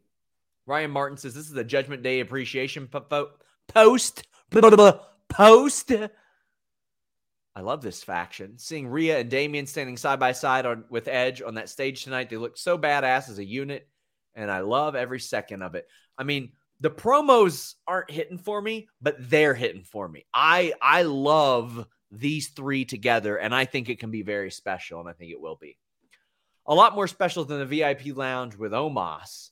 Ryan Martin says this is a Judgment Day appreciation po- post blah, blah, blah, post. I love this faction. Seeing Rhea and Damian standing side by side on with Edge on that stage tonight, they look so badass as a unit, and I love every second of it. I mean, the promos aren't hitting for me, but they're hitting for me. I I love these three together, and I think it can be very special, and I think it will be a lot more special than the VIP lounge with Omos.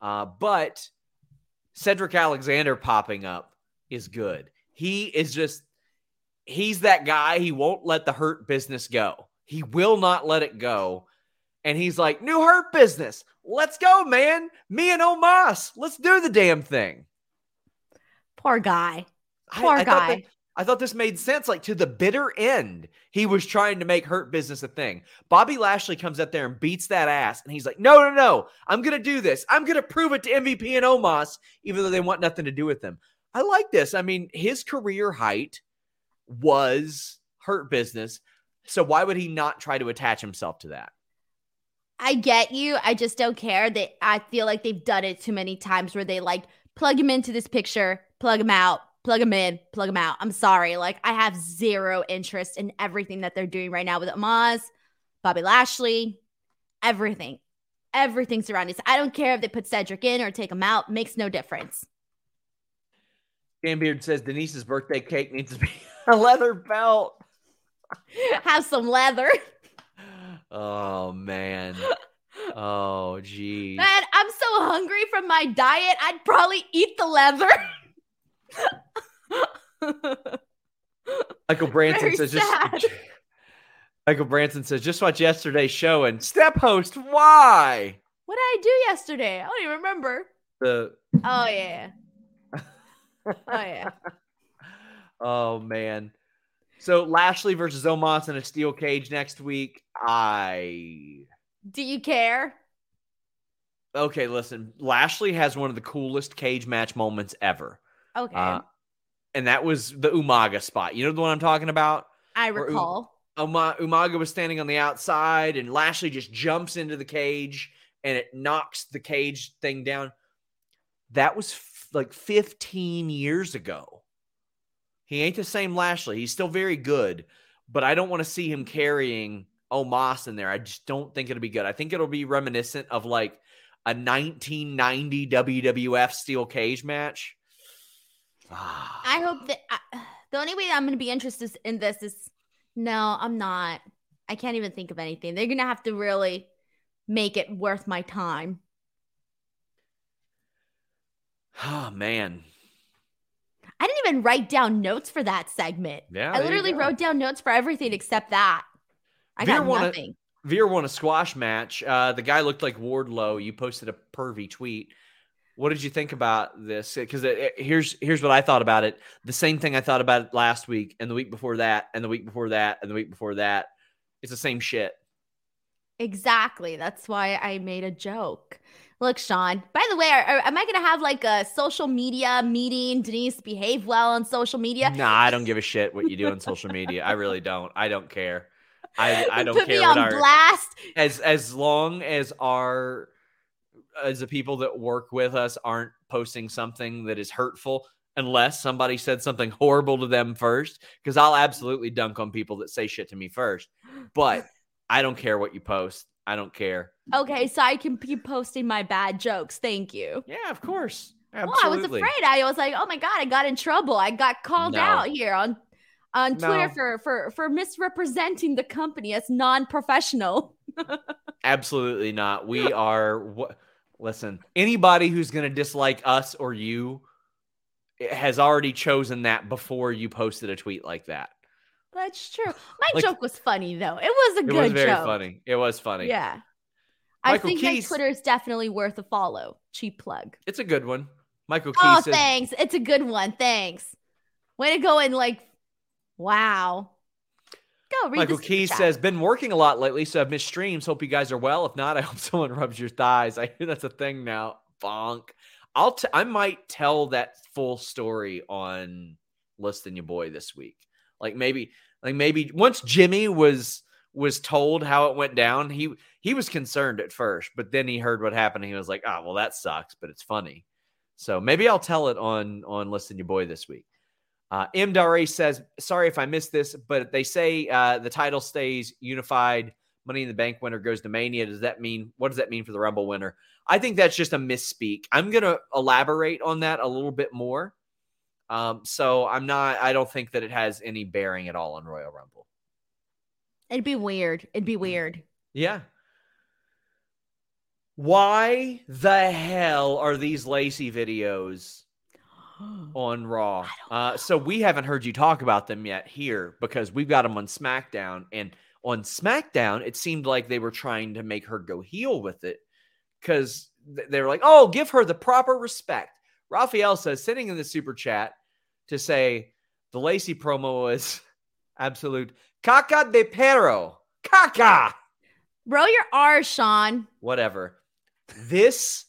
Uh, but Cedric Alexander popping up is good. He is just he's that guy. He won't let the hurt business go. He will not let it go. And he's like, new hurt business. Let's go, man. Me and Omos. Let's do the damn thing. Poor guy. Poor I, I guy. That, I thought this made sense. Like to the bitter end, he was trying to make hurt business a thing. Bobby Lashley comes up there and beats that ass. And he's like, no, no, no. I'm going to do this. I'm going to prove it to MVP and Omos, even though they want nothing to do with him. I like this. I mean, his career height was hurt business. So why would he not try to attach himself to that? I get you. I just don't care. That I feel like they've done it too many times where they like plug him into this picture, plug him out, plug them in, plug them out. I'm sorry. Like I have zero interest in everything that they're doing right now with Omos, Bobby Lashley, everything. Everything surrounding this. I don't care if they put Cedric in or take him out. Makes no difference. Dan Beard says Denise's birthday cake needs to be a leather belt. have some leather. Oh man. Oh geez. Man, I'm so hungry from my diet. I'd probably eat the leather. Michael Branson Very says sad. just Michael Branson says just watch yesterday's show and step host. Why? What did I do yesterday? I don't even remember. The Oh yeah. oh yeah. oh man. So Lashley versus Omos in a steel cage next week. I do you care? Okay, listen. Lashley has one of the coolest cage match moments ever. Okay. Uh, and that was the Umaga spot. You know the one I'm talking about? I recall. Uma- Umaga was standing on the outside, and Lashley just jumps into the cage, and it knocks the cage thing down. That was f- like 15 years ago. He ain't the same Lashley. He's still very good, but I don't want to see him carrying Omos in there. I just don't think it'll be good. I think it'll be reminiscent of like a 1990 WWF steel cage match. I hope that I, the only way I'm going to be interested in this is no, I'm not. I can't even think of anything. They're going to have to really make it worth my time. Oh man, I didn't even write down notes for that segment. Yeah, I literally wrote down notes for everything except that. I Veer got won nothing. A, Veer won a squash match. Uh, the guy looked like Wardlow. You posted a pervy tweet. What did you think about this? Because here's here's what I thought about it. The same thing I thought about it last week, and the week before that, and the week before that, and the week before that. It's the same shit. Exactly. That's why I made a joke. Look, Sean, by the way, are, are, am I going to have like a social media meeting? Denise, behave well on social media? Nah, I don't give a shit what you do on social media. I really don't. I don't care. I I don't Put care me what on our blast. as as long as our as the people that work with us aren't posting something that is hurtful unless somebody said something horrible to them first because I'll absolutely dunk on people that say shit to me first. But I don't care what you post. I don't care. Okay, so I can keep posting my bad jokes. Thank you. Yeah, of course. Absolutely. Well, I was afraid. I was like, oh my god, I got in trouble. I got called No. out here on on Twitter No. for for for misrepresenting the company as non-professional. Absolutely not. We are what listen, anybody who's going to dislike us or you has already chosen that before you posted a tweet like that. That's true. My Like- joke was funny though. It was a It good was very joke. funny. It was funny. Yeah. I think Keys- my Twitter is definitely worth a follow. Cheap plug. It's a good one. Michael Key Oh, thanks. It's a good one. Thanks. Way to go and like, wow. Go read Michael the super Key chat. says, been working a lot lately, so I've missed streams. Hope you guys are well. If not, I hope someone rubs your thighs. I hear that's a thing now. Bonk. I'll t- I might tell that full story on listing your boy this week. Like maybe like maybe once Jimmy was was told how it went down, he he was concerned at first, but then he heard what happened. And he was like, "Oh, well, that sucks, but it's funny." So maybe I'll tell it on on listing your boy this week. Uh, M. Dare says, "Sorry if I missed this, but they say uh, the title stays unified. Money in the Bank winner goes to Mania. Does that mean what does that mean for the Rumble winner? I think that's just a misspeak. I'm gonna elaborate on that a little bit more. Um, so I'm not. I don't think that it has any bearing at all on Royal Rumble. It'd be weird. It'd be weird. Yeah. Why the hell are these Lacey videos on Raw. Uh, so we haven't heard you talk about them yet here because we've got them on SmackDown. And on SmackDown, it seemed like they were trying to make her go heel with it because they were like, oh, give her the proper respect. Raphael says, sitting in the super chat to say the Lacey promo was absolute caca de perro. Caca. Roll your R, Sean. Whatever. This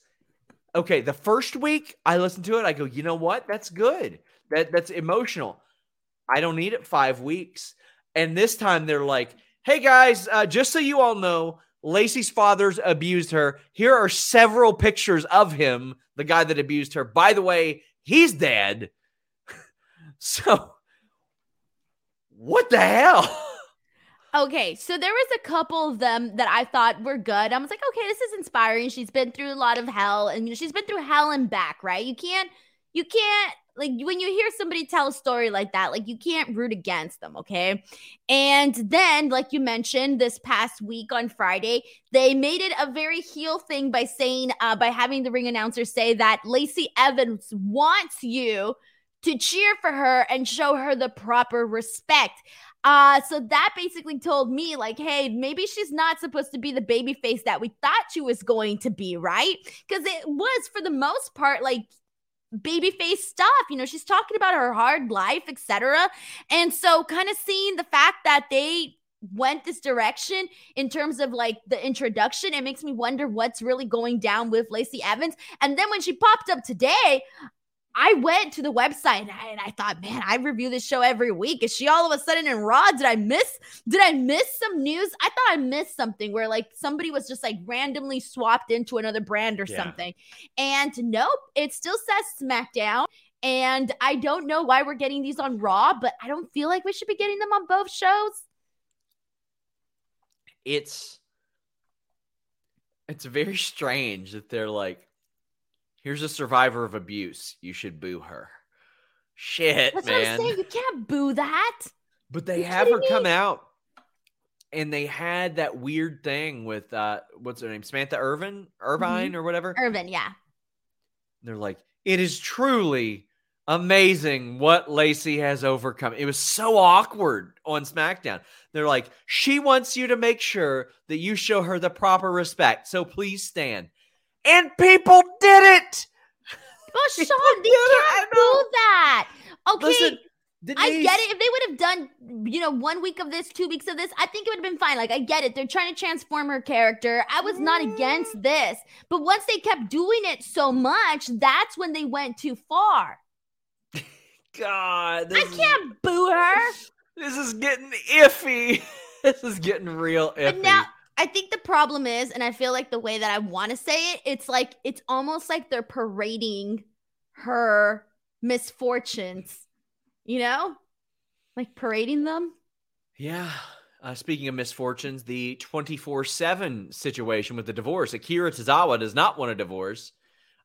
okay, the first week I listen to it, I go, you know what? That's good. That that's emotional. I don't need it five weeks. And this time they're like, hey guys, uh, just so you all know, Lacey's father's abused her. Here are several pictures of him, the guy that abused her. By the way, he's dead. so what the hell? Okay, so there was a couple of them that I thought were good. I was like, okay, this is inspiring. She's been through a lot of hell, and she's been through hell and back, right? You can't, you can't like when you hear somebody tell a story like that, like you can't root against them, okay? And then, like you mentioned, this past week on Friday, they made it a very heel thing by saying, uh, by having the ring announcer say that Lacey Evans wants you to cheer for her and show her the proper respect. Uh, so that basically told me, like, hey, maybe she's not supposed to be the baby face that we thought she was going to be, right? Because it was, for the most part, like baby face stuff. You know, she's talking about her hard life, etc. And so, kind of seeing the fact that they went this direction in terms of like the introduction, it makes me wonder what's really going down with Lacey Evans. And then when she popped up today, I went to the website and I, and I thought, man, I review this show every week. Is she all of a sudden in Raw? Did I miss? Did I miss some news? I thought I missed something where like somebody was just like randomly swapped into another brand or Yeah. something. And nope, it still says SmackDown. And I don't know why we're getting these on Raw, but I don't feel like we should be getting them on both shows. it's it's very strange that they're like here's a survivor of abuse you should boo her shit That's what I'm man saying. You can't boo that. but they you have her come me? out and they had that weird thing with uh what's her name samantha irvin irvine or whatever Irvin, yeah. they're like it is truly amazing what Lacey has overcome. It was so awkward on SmackDown. They're like, she wants you to make sure that you show her the proper respect. So please stand. And people did it. Well, Sean, they. Can't do that. Okay. Listen, I get it. If they would have done, you know, one week of this, two weeks of this, I think it would have been fine. Like, I get it. They're trying to transform her character. I was not mm. against this. But once they kept doing it so much, that's when they went too far. God, I this is- can't boo her. This is getting iffy. this is getting real iffy. But now I think the problem is, and I feel like the way that I want to say it, it's like it's almost like they're parading her misfortunes, you know? Like parading them. Yeah. Uh, speaking of misfortunes, the 24 7 situation with the divorce. Akira Tozawa does not want a divorce.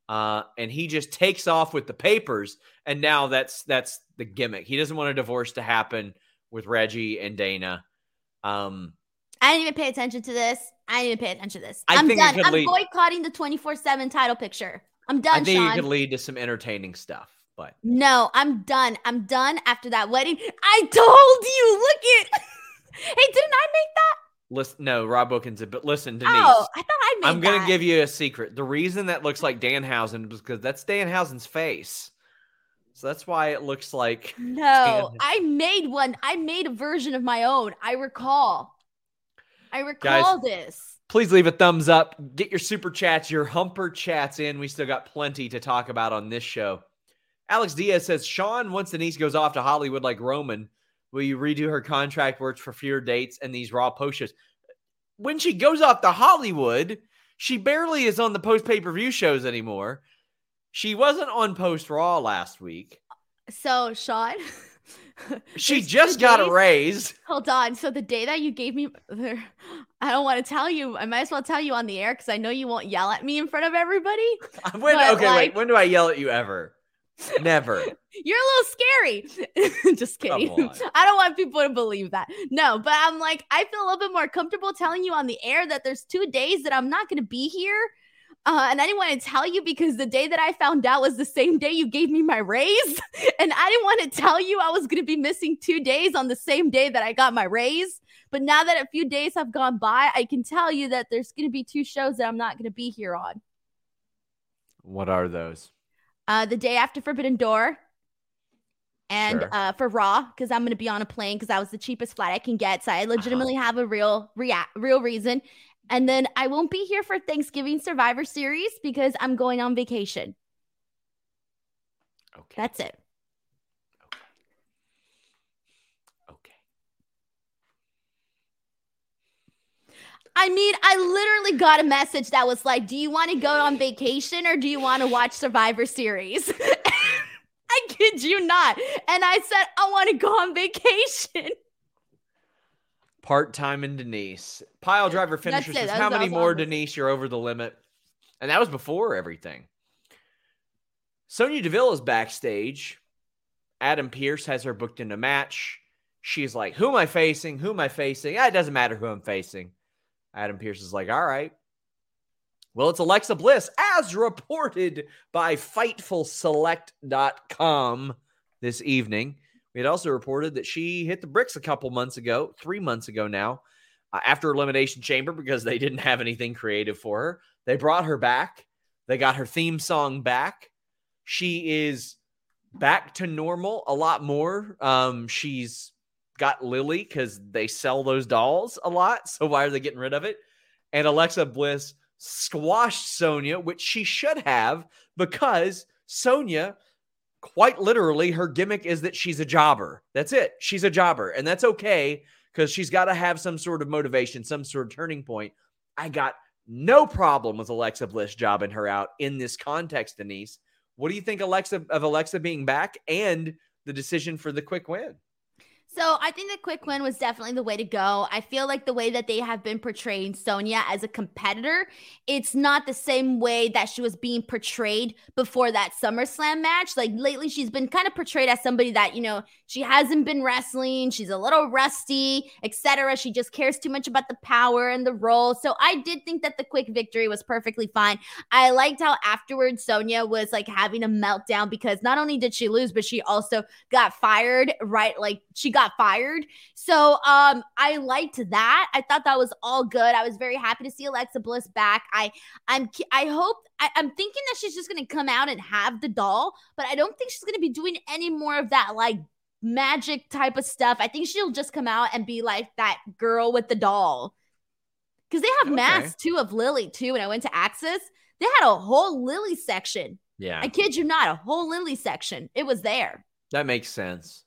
Uh, and he just takes off with the papers. And now that's that's the gimmick. He doesn't want a divorce to happen with Reggie and Dana. Um, I didn't even pay attention to this. I didn't even pay attention to this. I am done. I'm lead- boycotting the 24 7 title picture. I'm done. I think Sean. it could lead to some entertaining stuff. But no, I'm done. I'm done after that wedding. I told you. Look at. hey, didn't I make that? Listen, no, Rob Wilkins But listen, Denise. Oh, I thought I made. I'm gonna give you a secret. The reason that looks like Danhausen is because that's Danhausen's face. So that's why it looks like. No, I made one. I made a version of my own. I recall. I recall Guys, this. Please leave a thumbs up. Get your super chats, your humper chats in. We still got plenty to talk about on this show. Alex Diaz says Sean, once Denise goes off to Hollywood like Roman, will you redo her contract works for fewer dates and these raw post shows? When she goes off to Hollywood, she barely is on the post pay per view shows anymore. She wasn't on post Raw last week. So, Sean, she just got days, a raise. Hold on. So the day that you gave me, I don't want to tell you. I might as well tell you on the air because I know you won't yell at me in front of everybody. when, okay, like, wait. When do I yell at you ever? Never. You're a little scary. Just kidding. I don't want people to believe that. No, but I'm like, I feel a little bit more comfortable telling you on the air that there's two days that I'm not going to be here. Uh, and I didn't want to tell you because the day that I found out was the same day you gave me my raise. and I didn't want to tell you I was going to be missing two days on the same day that I got my raise. But now that a few days have gone by, I can tell you that there's going to be two shows that I'm not going to be here on. What are those? uh, the day after Forbidden Door, and sure. uh, for Raw because I'm going to be on a plane because that was the cheapest flight I can get. So I uh-huh. legitimately have a real rea- real reason. And then I won't be here for Thanksgiving Survivor Series because I'm going on vacation. Okay. That's it. Okay. Okay. I mean, I literally got a message that was like, "Do you want to go on vacation or do you want to watch Survivor Series?" I kid you not. And I said, "I want to go on vacation." Part time in Denise. Pile driver finisher says, "How many more, Denise? You're over the limit." And that was before everything. Sonya Deville is backstage. Adam Pearce has her booked in a match. She's like, Who am I facing? Who am I facing? Ah, it doesn't matter who I'm facing. Adam Pearce is like, all right. Well, it's Alexa Bliss, as reported by FightfulSelect.com this evening. We had also reported that she hit the bricks a couple months ago, three months ago now, uh, after Elimination Chamber because they didn't have anything creative for her. They brought her back. They got her theme song back. She is back to normal a lot more. Um, she's got Lily because they sell those dolls a lot. So why are they getting rid of it? And Alexa Bliss squashed Sonya, which she should have because Sonya, quite literally, her gimmick is that she's a jobber. That's it. She's a jobber. And that's okay because she's got to have some sort of motivation, some sort of turning point. I got no problem with Alexa Bliss jobbing her out in this context, Denise. What do you think Alexa of Alexa being back and the decision for the quick win? So I think the quick win was definitely the way to go. I feel like the way that they have been portraying Sonya as a competitor, it's not the same way that she was being portrayed before that SummerSlam match. Like lately, she's been kind of portrayed as somebody that, you know, she hasn't been wrestling, she's a little rusty, etc. She just cares too much about the power and the role. So I did think that the quick victory was perfectly fine. I liked how afterwards Sonya was like having a meltdown because not only did she lose, but she also got fired, right? Like she got got fired. So um, I liked that. I thought that was all good. I was very happy to see Alexa Bliss back. I I'm I hope I, am thinking that she's just gonna come out and have the doll, but I don't think she's gonna be doing any more of that like magic type of stuff. I think she'll just come out and be like that girl with the doll. Because they have okay. masks too of Lily too. When I went to Axxess, they had a whole Lily section. Yeah. I kid you not, a whole Lily section. It was there. That makes sense.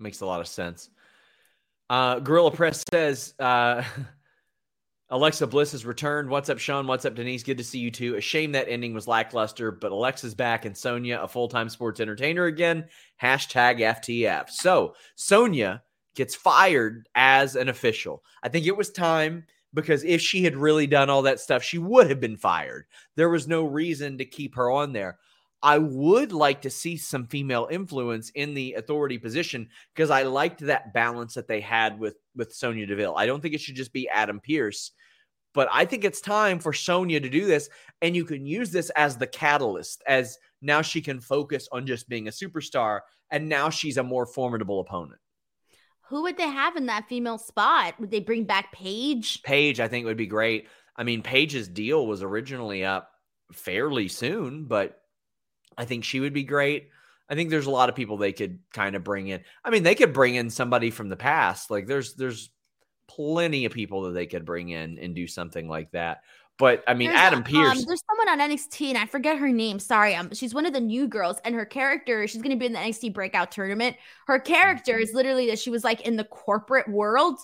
Makes a lot of sense. Uh, Gorilla Press says uh, Alexa Bliss has returned. What's up, Sean? What's up, Denise? Good to see you too. A shame that ending was lackluster, but Alexa's back and Sonya, a full time sports entertainer again. Hashtag FTF. So Sonya gets fired as an official. I think it was time because if she had really done all that stuff, she would have been fired. There was no reason to keep her on there. I would like to see some female influence in the authority position because I liked that balance that they had with with Sonya Deville. I don't think it should just be Adam Pearce, but I think it's time for Sonya to do this, and you can use this as the catalyst. As now she can focus on just being a superstar, and now she's a more formidable opponent. Who would they have in that female spot? Would they bring back Paige? Paige, I think would be great. I mean, Paige's deal was originally up fairly soon, but I think she would be great. I think there's a lot of people they could kind of bring in. I mean, they could bring in somebody from the past. Like there's there's plenty of people that they could bring in and do something like that. But I mean, there's Adam a, Pearce. Um, there's someone on NXT, and I forget her name. Sorry, um, she's one of the new girls, and her character, she's going to be in the NXT Breakout Tournament. Her character is literally that she was like in the corporate world.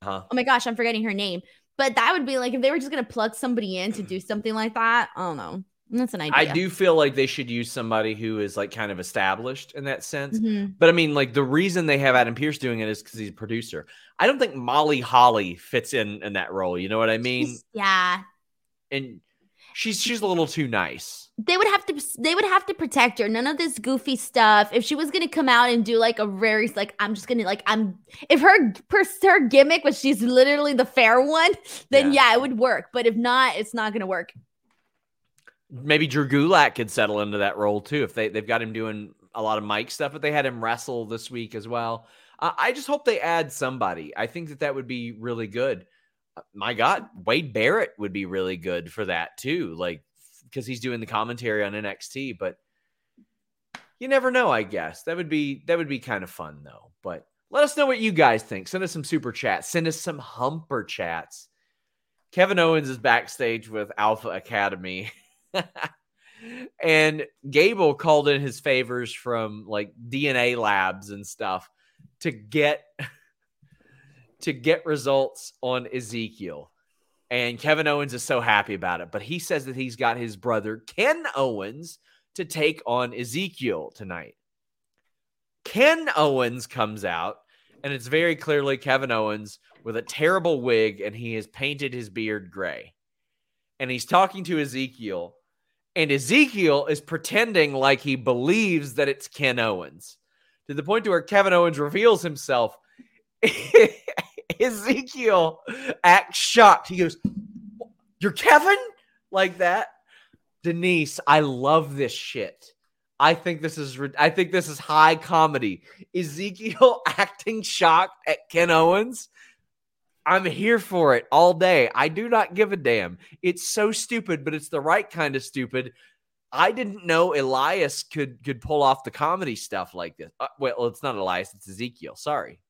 Uh-huh. Oh my gosh, I'm forgetting her name. But that would be like if they were just going to plug somebody in to do something like that. I don't know. That's an idea. I do feel like they should use somebody who is like kind of established in that sense. Mm-hmm. But I mean, like the reason they have Adam Pearce doing it is because he's a producer. I don't think Molly Holly fits in in that role. You know what I mean? She's, yeah. And she's she's a little too nice. They would have to they would have to protect her. None of this goofy stuff. If she was gonna come out and do like a very like I'm just gonna like I'm if her her gimmick was she's literally the fair one, then yeah. yeah, it would work. But if not, it's not gonna work maybe Drew Gulak could settle into that role too if they they've got him doing a lot of mic stuff, but they had him wrestle this week as well. Uh, I just hope they add somebody. I think that that would be really good. Uh, my God, Wade Barrett would be really good for that too, like because he's doing the commentary on NXT. But you never know. I guess that would be that would be kind of fun though. But let us know what you guys think. Send us some super chats. Send us some humper chats. Kevin Owens is backstage with Alpha Academy. and Gable called in his favors from like DNA labs and stuff to get to get results on Ezekiel. And Kevin Owens is so happy about it, but he says that he's got his brother Ken Owens to take on Ezekiel tonight. Ken Owens comes out, and it's very clearly Kevin Owens with a terrible wig, and he has painted his beard gray. And he's talking to Ezekiel, and Ezekiel is pretending like he believes that it's Ken Owens to the point to where Kevin Owens reveals himself. Ezekiel acts shocked. He goes, You're Kevin? Like that. Denise, I love this shit. I think this is I think this is high comedy. Ezekiel acting shocked at Ken Owens I'm here for it all day. I do not give a damn. It's so stupid, but it's the right kind of stupid. I didn't know Elias could could pull off the comedy stuff like this. Uh, well, it's not Elias, it's Ezekiel. Sorry.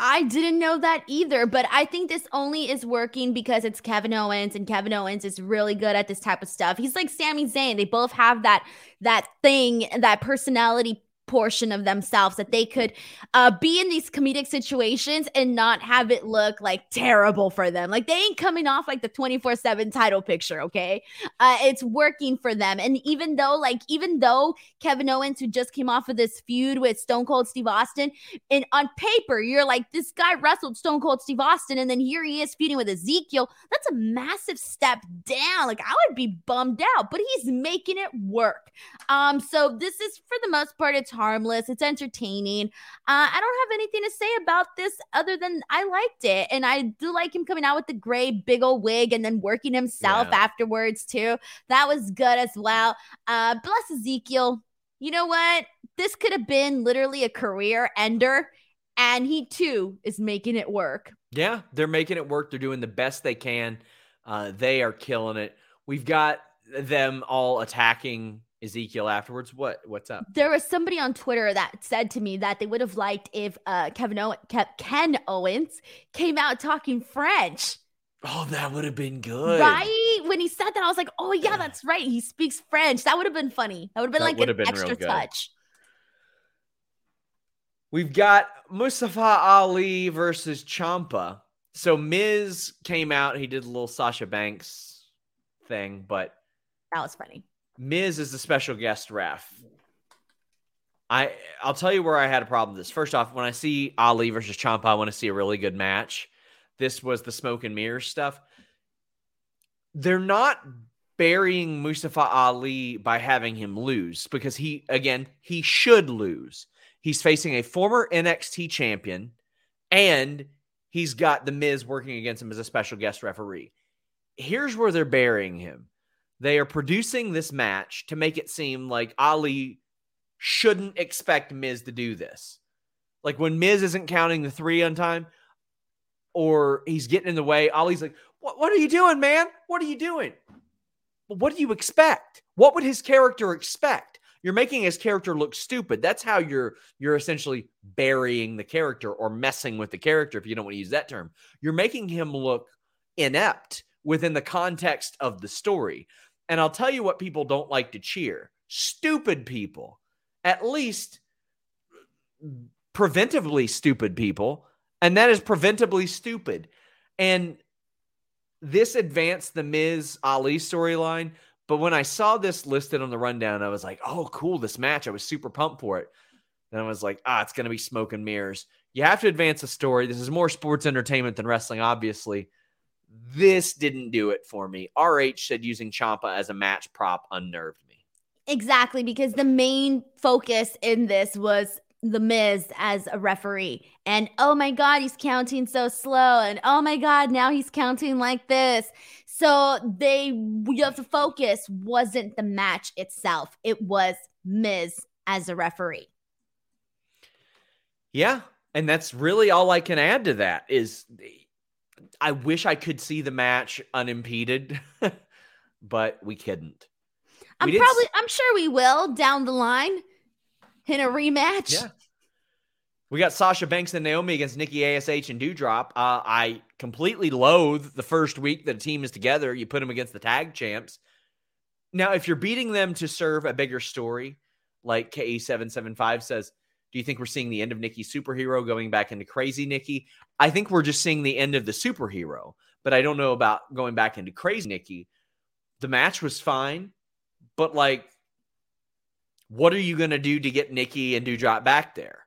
I didn't know that either, but I think this only is working because it's Kevin Owens and Kevin Owens is really good at this type of stuff. He's like Sami Zayn. They both have that that thing, that personality portion of themselves that they could uh, be in these comedic situations and not have it look like terrible for them. Like they ain't coming off like the 24 7 title picture, okay? Uh, it's working for them. And even though, like, even though Kevin Owens, who just came off of this feud with Stone Cold Steve Austin, and on paper, you're like, this guy wrestled Stone Cold Steve Austin, and then here he is feuding with Ezekiel. That's a massive step down. Like, I would be bummed out, but he's making it work. Um, so this is for the most part, it's harmless. It's entertaining. Uh, I don't have anything to say about this other than I liked it. And I do like him coming out with the gray big old wig and then working himself yeah. afterwards, too. That was good as well. Uh, bless Ezekiel. You know what? This could have been literally a career ender. And he too is making it work. Yeah, they're making it work. They're doing the best they can. Uh, they are killing it. We've got them all attacking Ezekiel afterwards. What what's up? There was somebody on Twitter that said to me that they would have liked if uh, Kevin Owen, Ken Owens came out talking French. Oh, that would have been good. Right? When he said that, I was like, oh, yeah, that's right. He speaks French. That would have been funny. That would have been that like an been extra touch. We've got Mustafa Ali versus Ciampa. So Miz came out. He did a little Sasha Banks thing, but that was funny. Miz is the special guest ref. I I'll tell you where I had a problem with this. First off, when I see Ali versus Ciampa, I want to see a really good match. This was the smoke and mirrors stuff. They're not burying Mustafa Ali by having him lose because he again he should lose. He's facing a former NXT champion and he's got the Miz working against him as a special guest referee. Here's where they're burying him. They are producing this match to make it seem like Ali shouldn't expect Miz to do this. Like when Miz isn't counting the three on time or he's getting in the way, Ali's like, What, what are you doing, man? What are you doing? what do you expect? What would his character expect? You're making his character look stupid. That's how you're you're essentially burying the character or messing with the character if you don't want to use that term. You're making him look inept within the context of the story. And I'll tell you what people don't like to cheer. Stupid people at least preventively stupid people, and that is preventably stupid. And this advanced the Miz Ali storyline. But when I saw this listed on the rundown, I was like, oh, cool, this match. I was super pumped for it. And I was like, ah, it's going to be smoke and mirrors. You have to advance a story. This is more sports entertainment than wrestling, obviously. This didn't do it for me. RH said using Ciampa as a match prop unnerved me. Exactly, because the main focus in this was the Miz as a referee. And oh my God, he's counting so slow. And oh my God, now he's counting like this. So they, you have to focus wasn't the match itself, it was Miz as a referee. Yeah. And that's really all I can add to that is I wish I could see the match unimpeded, but we couldn't. I'm probably, s- I'm sure we will down the line in a rematch. Yeah. We got Sasha Banks and Naomi against Nikki Ash and Doudrop. Uh, I completely loathe the first week that a team is together. You put them against the tag champs. Now, if you're beating them to serve a bigger story, like KE775 says, do you think we're seeing the end of Nikki superhero going back into crazy Nikki? I think we're just seeing the end of the superhero, but I don't know about going back into crazy Nikki. The match was fine. But like, what are you going to do to get Nikki and Doudrop back there?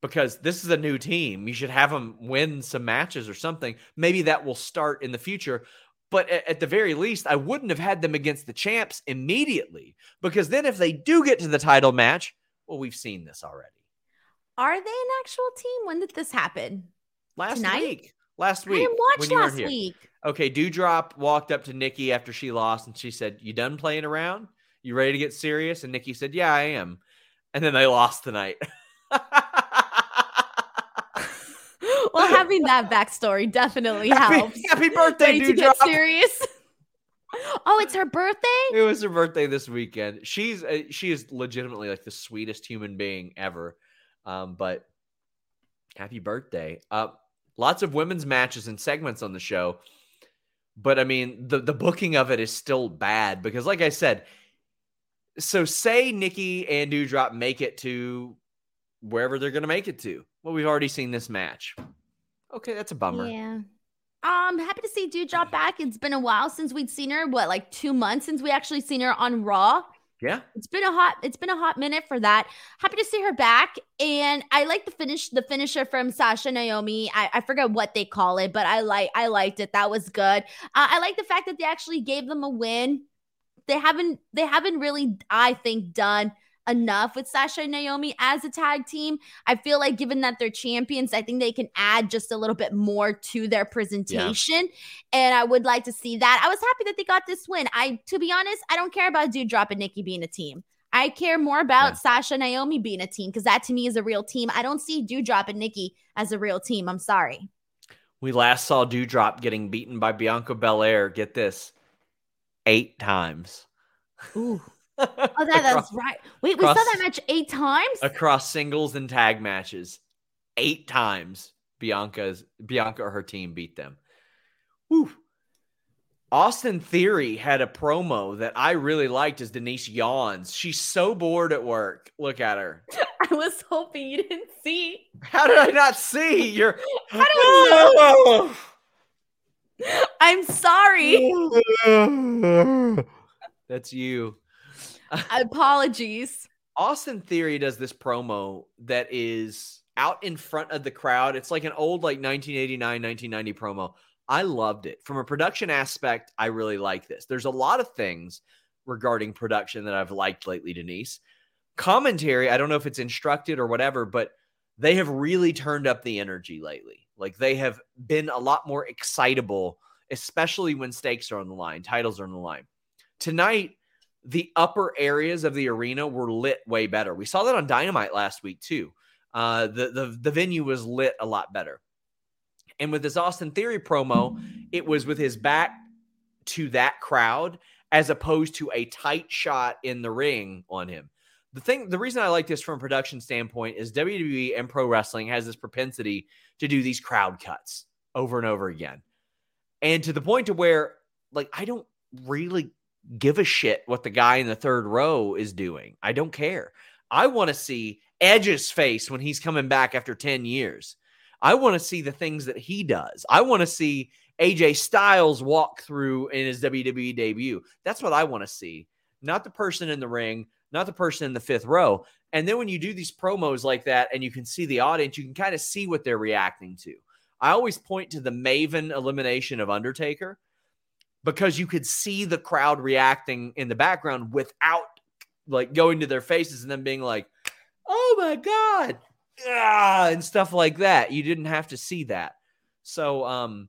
Because this is a new team. You should have them win some matches or something. Maybe that will start in the future. But at, the very least, I wouldn't have had them against the champs immediately. Because then if they do get to the title match, well, we've seen this already. Are they an actual team? When did this happen? Last Tonight? week. Last week. I didn't watch last week. Okay, Doudrop walked up to Nikki after she lost and she said, You done playing around? You ready to get serious? And Nikki said, Yeah, I am. And then they lost tonight. well, having that backstory definitely happy, helps. Happy birthday, ready to get serious. oh, it's her birthday. It was her birthday this weekend. She's uh, she is legitimately like the sweetest human being ever. Um, but happy birthday. Uh, lots of women's matches and segments on the show. But I mean, the the booking of it is still bad because, like I said, so say Nikki and Doudrop make it to wherever they're going to make it to. Well, we've already seen this match. Okay, that's a bummer. Yeah. I'm happy to see Doudrop back. It's been a while since we'd seen her. What, like two months since we actually seen her on Raw? Yeah. It's been a hot it's been a hot minute for that. Happy to see her back. And I like the finish the finisher from Sasha Naomi. I, I forget what they call it, but I like I liked it. That was good. Uh, I like the fact that they actually gave them a win they haven't they haven't really I think done enough with Sasha and Naomi as a tag team. I feel like given that they're champions, I think they can add just a little bit more to their presentation. Yeah. And I would like to see that. I was happy that they got this win. I to be honest, I don't care about Doudrop and Nikki being a team. I care more about yeah. Sasha and Naomi being a team because that to me is a real team. I don't see Doudrop and Nikki as a real team. I'm sorry. We last saw Doudrop getting beaten by Bianca Belair. Get this eight times. Ooh. Oh, that, that's right. Wait, we saw that match eight times across singles and tag matches. Eight times, Bianca's Bianca or her team beat them. Woo. Austin Theory had a promo that I really liked as Denise yawns. She's so bored at work. Look at her. I was hoping you didn't see. How did I not see? You're I don't know. I'm sorry. That's you. Apologies. Austin Theory does this promo that is out in front of the crowd. It's like an old like 1989 1990 promo. I loved it. From a production aspect, I really like this. There's a lot of things regarding production that I've liked lately, Denise. Commentary, I don't know if it's instructed or whatever, but they have really turned up the energy lately. Like they have been a lot more excitable, especially when stakes are on the line, titles are on the line. Tonight, the upper areas of the arena were lit way better. We saw that on Dynamite last week too. Uh, the the the venue was lit a lot better. And with this Austin Theory promo, it was with his back to that crowd as opposed to a tight shot in the ring on him. The thing, the reason I like this from a production standpoint is WWE and pro wrestling has this propensity to do these crowd cuts over and over again. And to the point to where, like, I don't really give a shit what the guy in the third row is doing. I don't care. I want to see Edge's face when he's coming back after 10 years. I want to see the things that he does. I want to see AJ Styles walk through in his WWE debut. That's what I want to see, not the person in the ring, not the person in the fifth row. And then when you do these promos like that and you can see the audience, you can kind of see what they're reacting to. I always point to the Maven elimination of Undertaker because you could see the crowd reacting in the background without like going to their faces and then being like, oh my God, ah, and stuff like that. You didn't have to see that. So, um,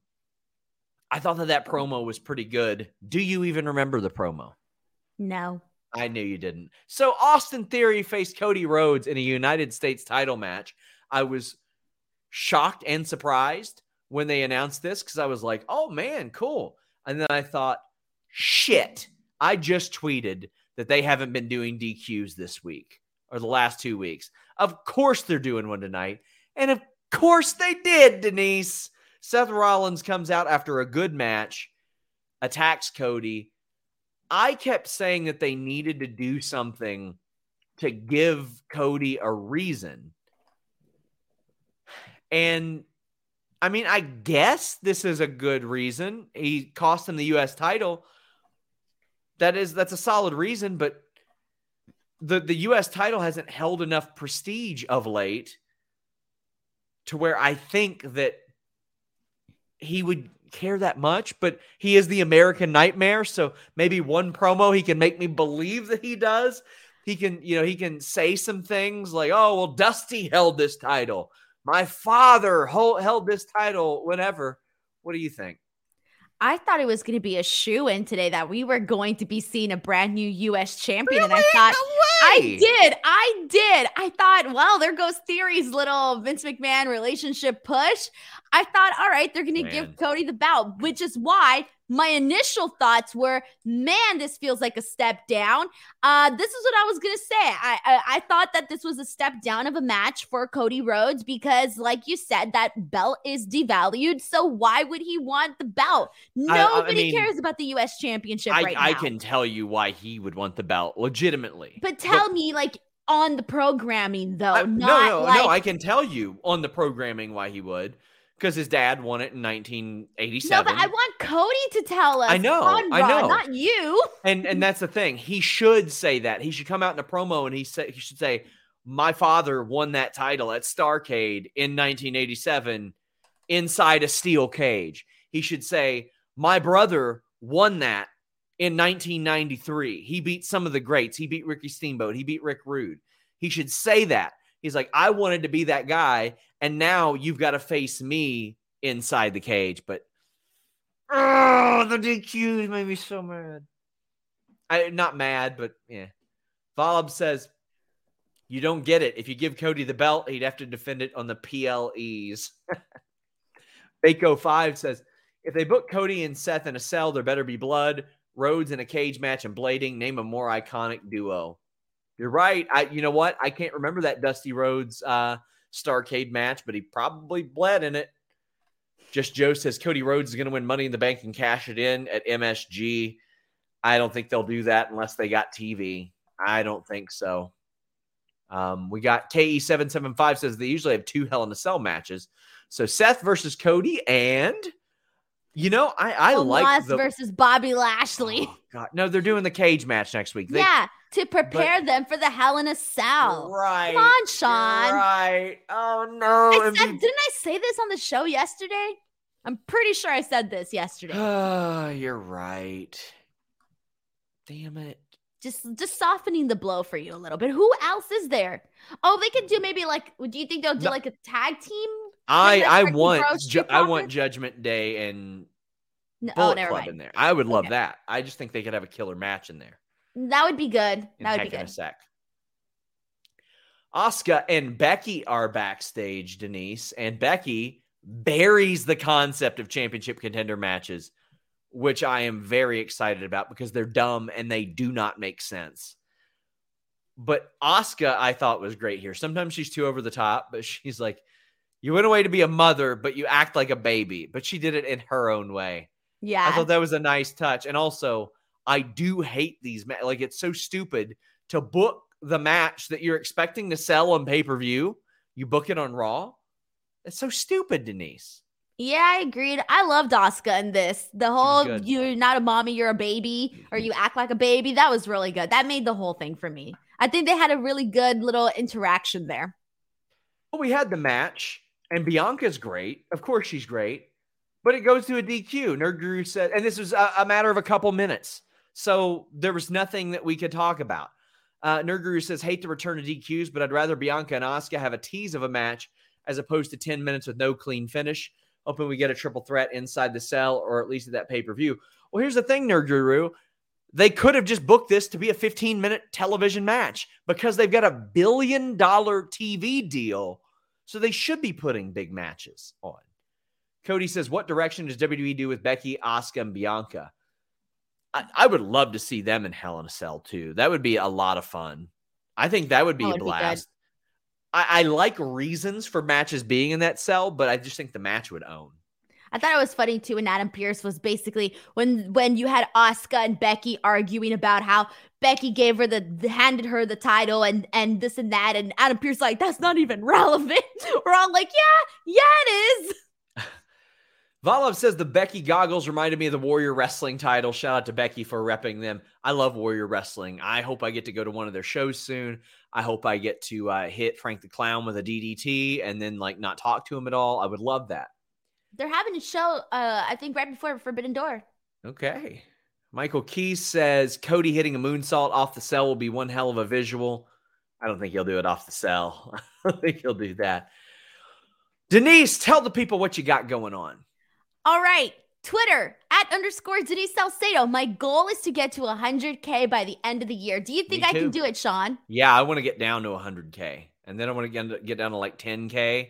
I thought that that promo was pretty good. Do you even remember the promo? No. I knew you didn't. So Austin Theory faced Cody Rhodes in a United States title match. I was shocked and surprised when they announced this because I was like, oh man, cool. And then I thought, shit, I just tweeted that they haven't been doing DQs this week or the last two weeks. Of course they're doing one tonight. And of course they did, Denise. Seth Rollins comes out after a good match, attacks Cody. I kept saying that they needed to do something to give Cody a reason. And I mean, I guess this is a good reason. He cost him the US title. That is that's a solid reason, but the the US title hasn't held enough prestige of late to where I think that he would care that much, but he is the American nightmare. So maybe one promo he can make me believe that he does. He can, you know, he can say some things like, oh, well, Dusty held this title. My father hold, held this title whatever. What do you think? I thought it was going to be a shoe in today that we were going to be seeing a brand new U.S. champion. Really? And I thought, no I did. I did. I thought, well, there goes Theory's little Vince McMahon relationship push. I thought, all right, they're going to give Cody the belt, which is why my initial thoughts were, man, this feels like a step down. Uh, this is what I was gonna say. I, I, I thought that this was a step down of a match for Cody Rhodes because, like you said, that belt is devalued. So why would he want the belt? Nobody I, I mean, cares about the U.S. Championship I, right I now. can tell you why he would want the belt legitimately. But tell but, me, like on the programming though, I, not no, no, like, no. I can tell you on the programming why he would because his dad won it in 1987. No, but I want Cody to tell us. I know, I know, not you. And and that's the thing. He should say that. He should come out in a promo and he say he should say, "My father won that title at Starcade in 1987 inside a steel cage." He should say, "My brother won that in 1993. He beat some of the greats. He beat Ricky Steamboat. He beat Rick Rude." He should say that. He's like, I wanted to be that guy, and now you've got to face me inside the cage. But oh, the DQs made me so mad. I not mad, but yeah. Volab says you don't get it. If you give Cody the belt, he'd have to defend it on the PLEs. Bako Five says if they book Cody and Seth in a cell, there better be blood, Rhodes in a cage match, and blading. Name a more iconic duo. You're right. I you know what? I can't remember that Dusty Rhodes uh Starcade match, but he probably bled in it. Just Joe says Cody Rhodes is going to win Money in the Bank and cash it in at MSG. I don't think they'll do that unless they got TV. I don't think so. Um, we got KE775 says they usually have two Hell in a Cell matches. So Seth versus Cody and you know, I I like the versus Bobby Lashley. Oh, God, no, they're doing the cage match next week. They, yeah, to prepare but, them for the Hell in a Cell. Right. Come on, Sean. Right. Oh no. I said, didn't I say this on the show yesterday? I'm pretty sure I said this yesterday. Oh, you're right. Damn it. Just just softening the blow for you a little bit. Who else is there? Oh, they could do maybe like do you think they'll do no. like a tag team I I want ju- I want Judgment Day and no, oh, Bullet oh, Club mind. in there. I would love okay. that. I just think they could have a killer match in there. That would be good. That would be good. In a sec. Asuka and Becky are backstage, Denise, and Becky buries the concept of championship contender matches, which I am very excited about because they're dumb and they do not make sense. But Asuka, I thought was great here. Sometimes she's too over the top, but she's like, you went away to be a mother, but you act like a baby. But she did it in her own way. Yeah. I thought that was a nice touch. And also, I do hate these. Ma- like, it's so stupid to book the match that you're expecting to sell on pay per view. You book it on Raw. It's so stupid, Denise. Yeah, I agreed. I loved Asuka in this. The whole you're not a mommy, you're a baby, or you act like a baby. That was really good. That made the whole thing for me. I think they had a really good little interaction there. Well, we had the match. And Bianca's great. Of course, she's great. But it goes to a DQ. Nerd Guru said, and this was a, a matter of a couple minutes. So there was nothing that we could talk about. Uh, Nerd Guru says, hate to return to DQs, but I'd rather Bianca and Asuka have a tease of a match as opposed to 10 minutes with no clean finish. Hoping we get a triple threat inside the cell or at least at that pay per view. Well, here's the thing, Nerd Guru. They could have just booked this to be a 15 minute television match because they've got a billion dollar TV deal so they should be putting big matches on. Cody says, What direction does WWE do with Becky, Asuka, and Bianca? I, I, would love to see them in Hell in a Cell too. That would be a lot of fun. I think that would be that a blast. Be I, I like reasons for matches being in that cell, but I just think the match would own. I thought it was funny too when Adam Pearce was basically when when you had Asuka and Becky arguing about how Becky gave her the, handed her the title and and this and that and Adam Pearce like that's not even relevant. We're all like, yeah, yeah, it is. Volov says the Becky goggles reminded me of the Warrior Wrestling title. Shout out to Becky for repping them. I love Warrior Wrestling. I hope I get to go to one of their shows soon. I hope I get to uh, hit Frank the Clown with a DDT and then like not talk to him at all. I would love that. They're having a show, uh, I think, right before Forbidden Door. Okay. Michael Keys says Cody hitting a moonsault off the cell will be one hell of a visual. I don't think he'll do it off the cell. I don't think he'll do that. Denise, tell the people what you got going on. All right. Twitter at underscore Denise Salcedo. My goal is to get to 100K by the end of the year. Do you think I can do it, Sean? Yeah, I want to get down to 100K. And then I want to get down to like 10K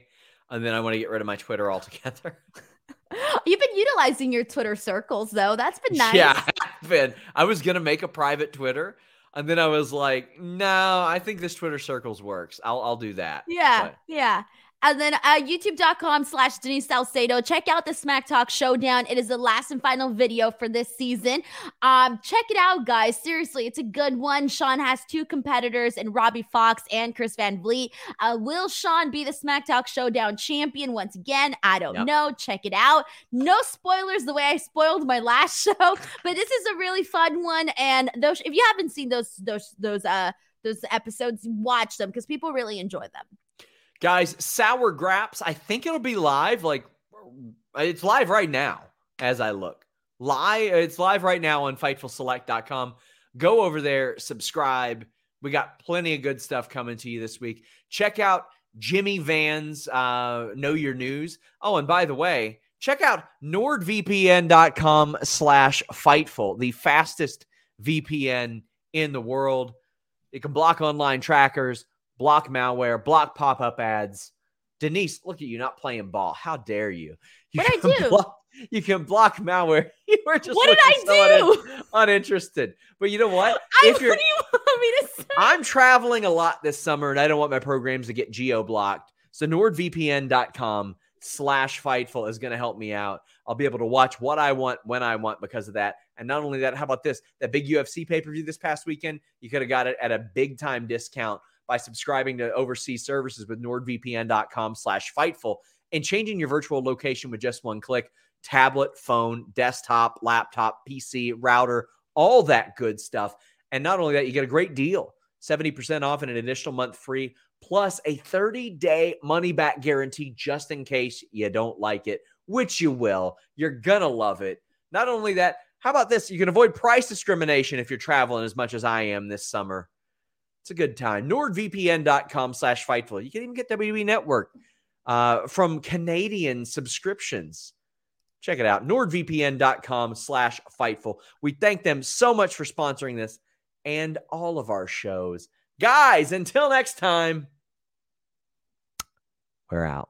and then I want to get rid of my Twitter altogether. You've been utilizing your Twitter circles though. That's been nice. Yeah, I've been. I was gonna make a private Twitter, and then I was like, no, I think this Twitter circles works. I'll I'll do that. Yeah, but. yeah. And then uh, youtube.com slash Denise Salcedo. Check out the Smack Talk Showdown. It is the last and final video for this season. Um, check it out, guys. Seriously, it's a good one. Sean has two competitors and Robbie Fox and Chris Van Vliet. Uh, will Sean be the Smack Talk Showdown champion once again? I don't yep. know. Check it out. No spoilers the way I spoiled my last show, but this is a really fun one. And those, if you haven't seen those, those, those, uh, those episodes, watch them because people really enjoy them. Guys, Sour Graps, I think it'll be live. Like it's live right now as I look. Live, it's live right now on fightfulselect.com. Go over there, subscribe. We got plenty of good stuff coming to you this week. Check out Jimmy Van's uh, Know Your News. Oh, and by the way, check out nordvpn.com slash fightful, the fastest VPN in the world. It can block online trackers, block malware, block pop up ads. Denise, look at you not playing ball. How dare you? you what I do? Block, you can block malware. You were just what did I so do? Un- uninterested. But you know what? I, if you're, what do you want me to say? I'm traveling a lot this summer, and I don't want my programs to get geo blocked. So NordVPN.com slash Fightful is going to help me out. I'll be able to watch what I want when I want because of that. And not only that, how about this? That big UFC pay per view this past weekend, you could have got it at a big time discount by subscribing to overseas services with nordvpn.com slash Fightful and changing your virtual location with just one click tablet, phone, desktop, laptop, PC, router, all that good stuff. And not only that, you get a great deal 70% off and an additional month free, plus a 30 day money back guarantee just in case you don't like it, which you will. You're to love it. Not only that, how about this? You can avoid price discrimination if you're traveling as much as I am this summer. It's a good time. NordVPN.com slash Fightful. You can even get WWE Network uh, from Canadian subscriptions. Check it out. NordVPN.com slash Fightful. We thank them so much for sponsoring this and all of our shows. Guys, until next time, we're out.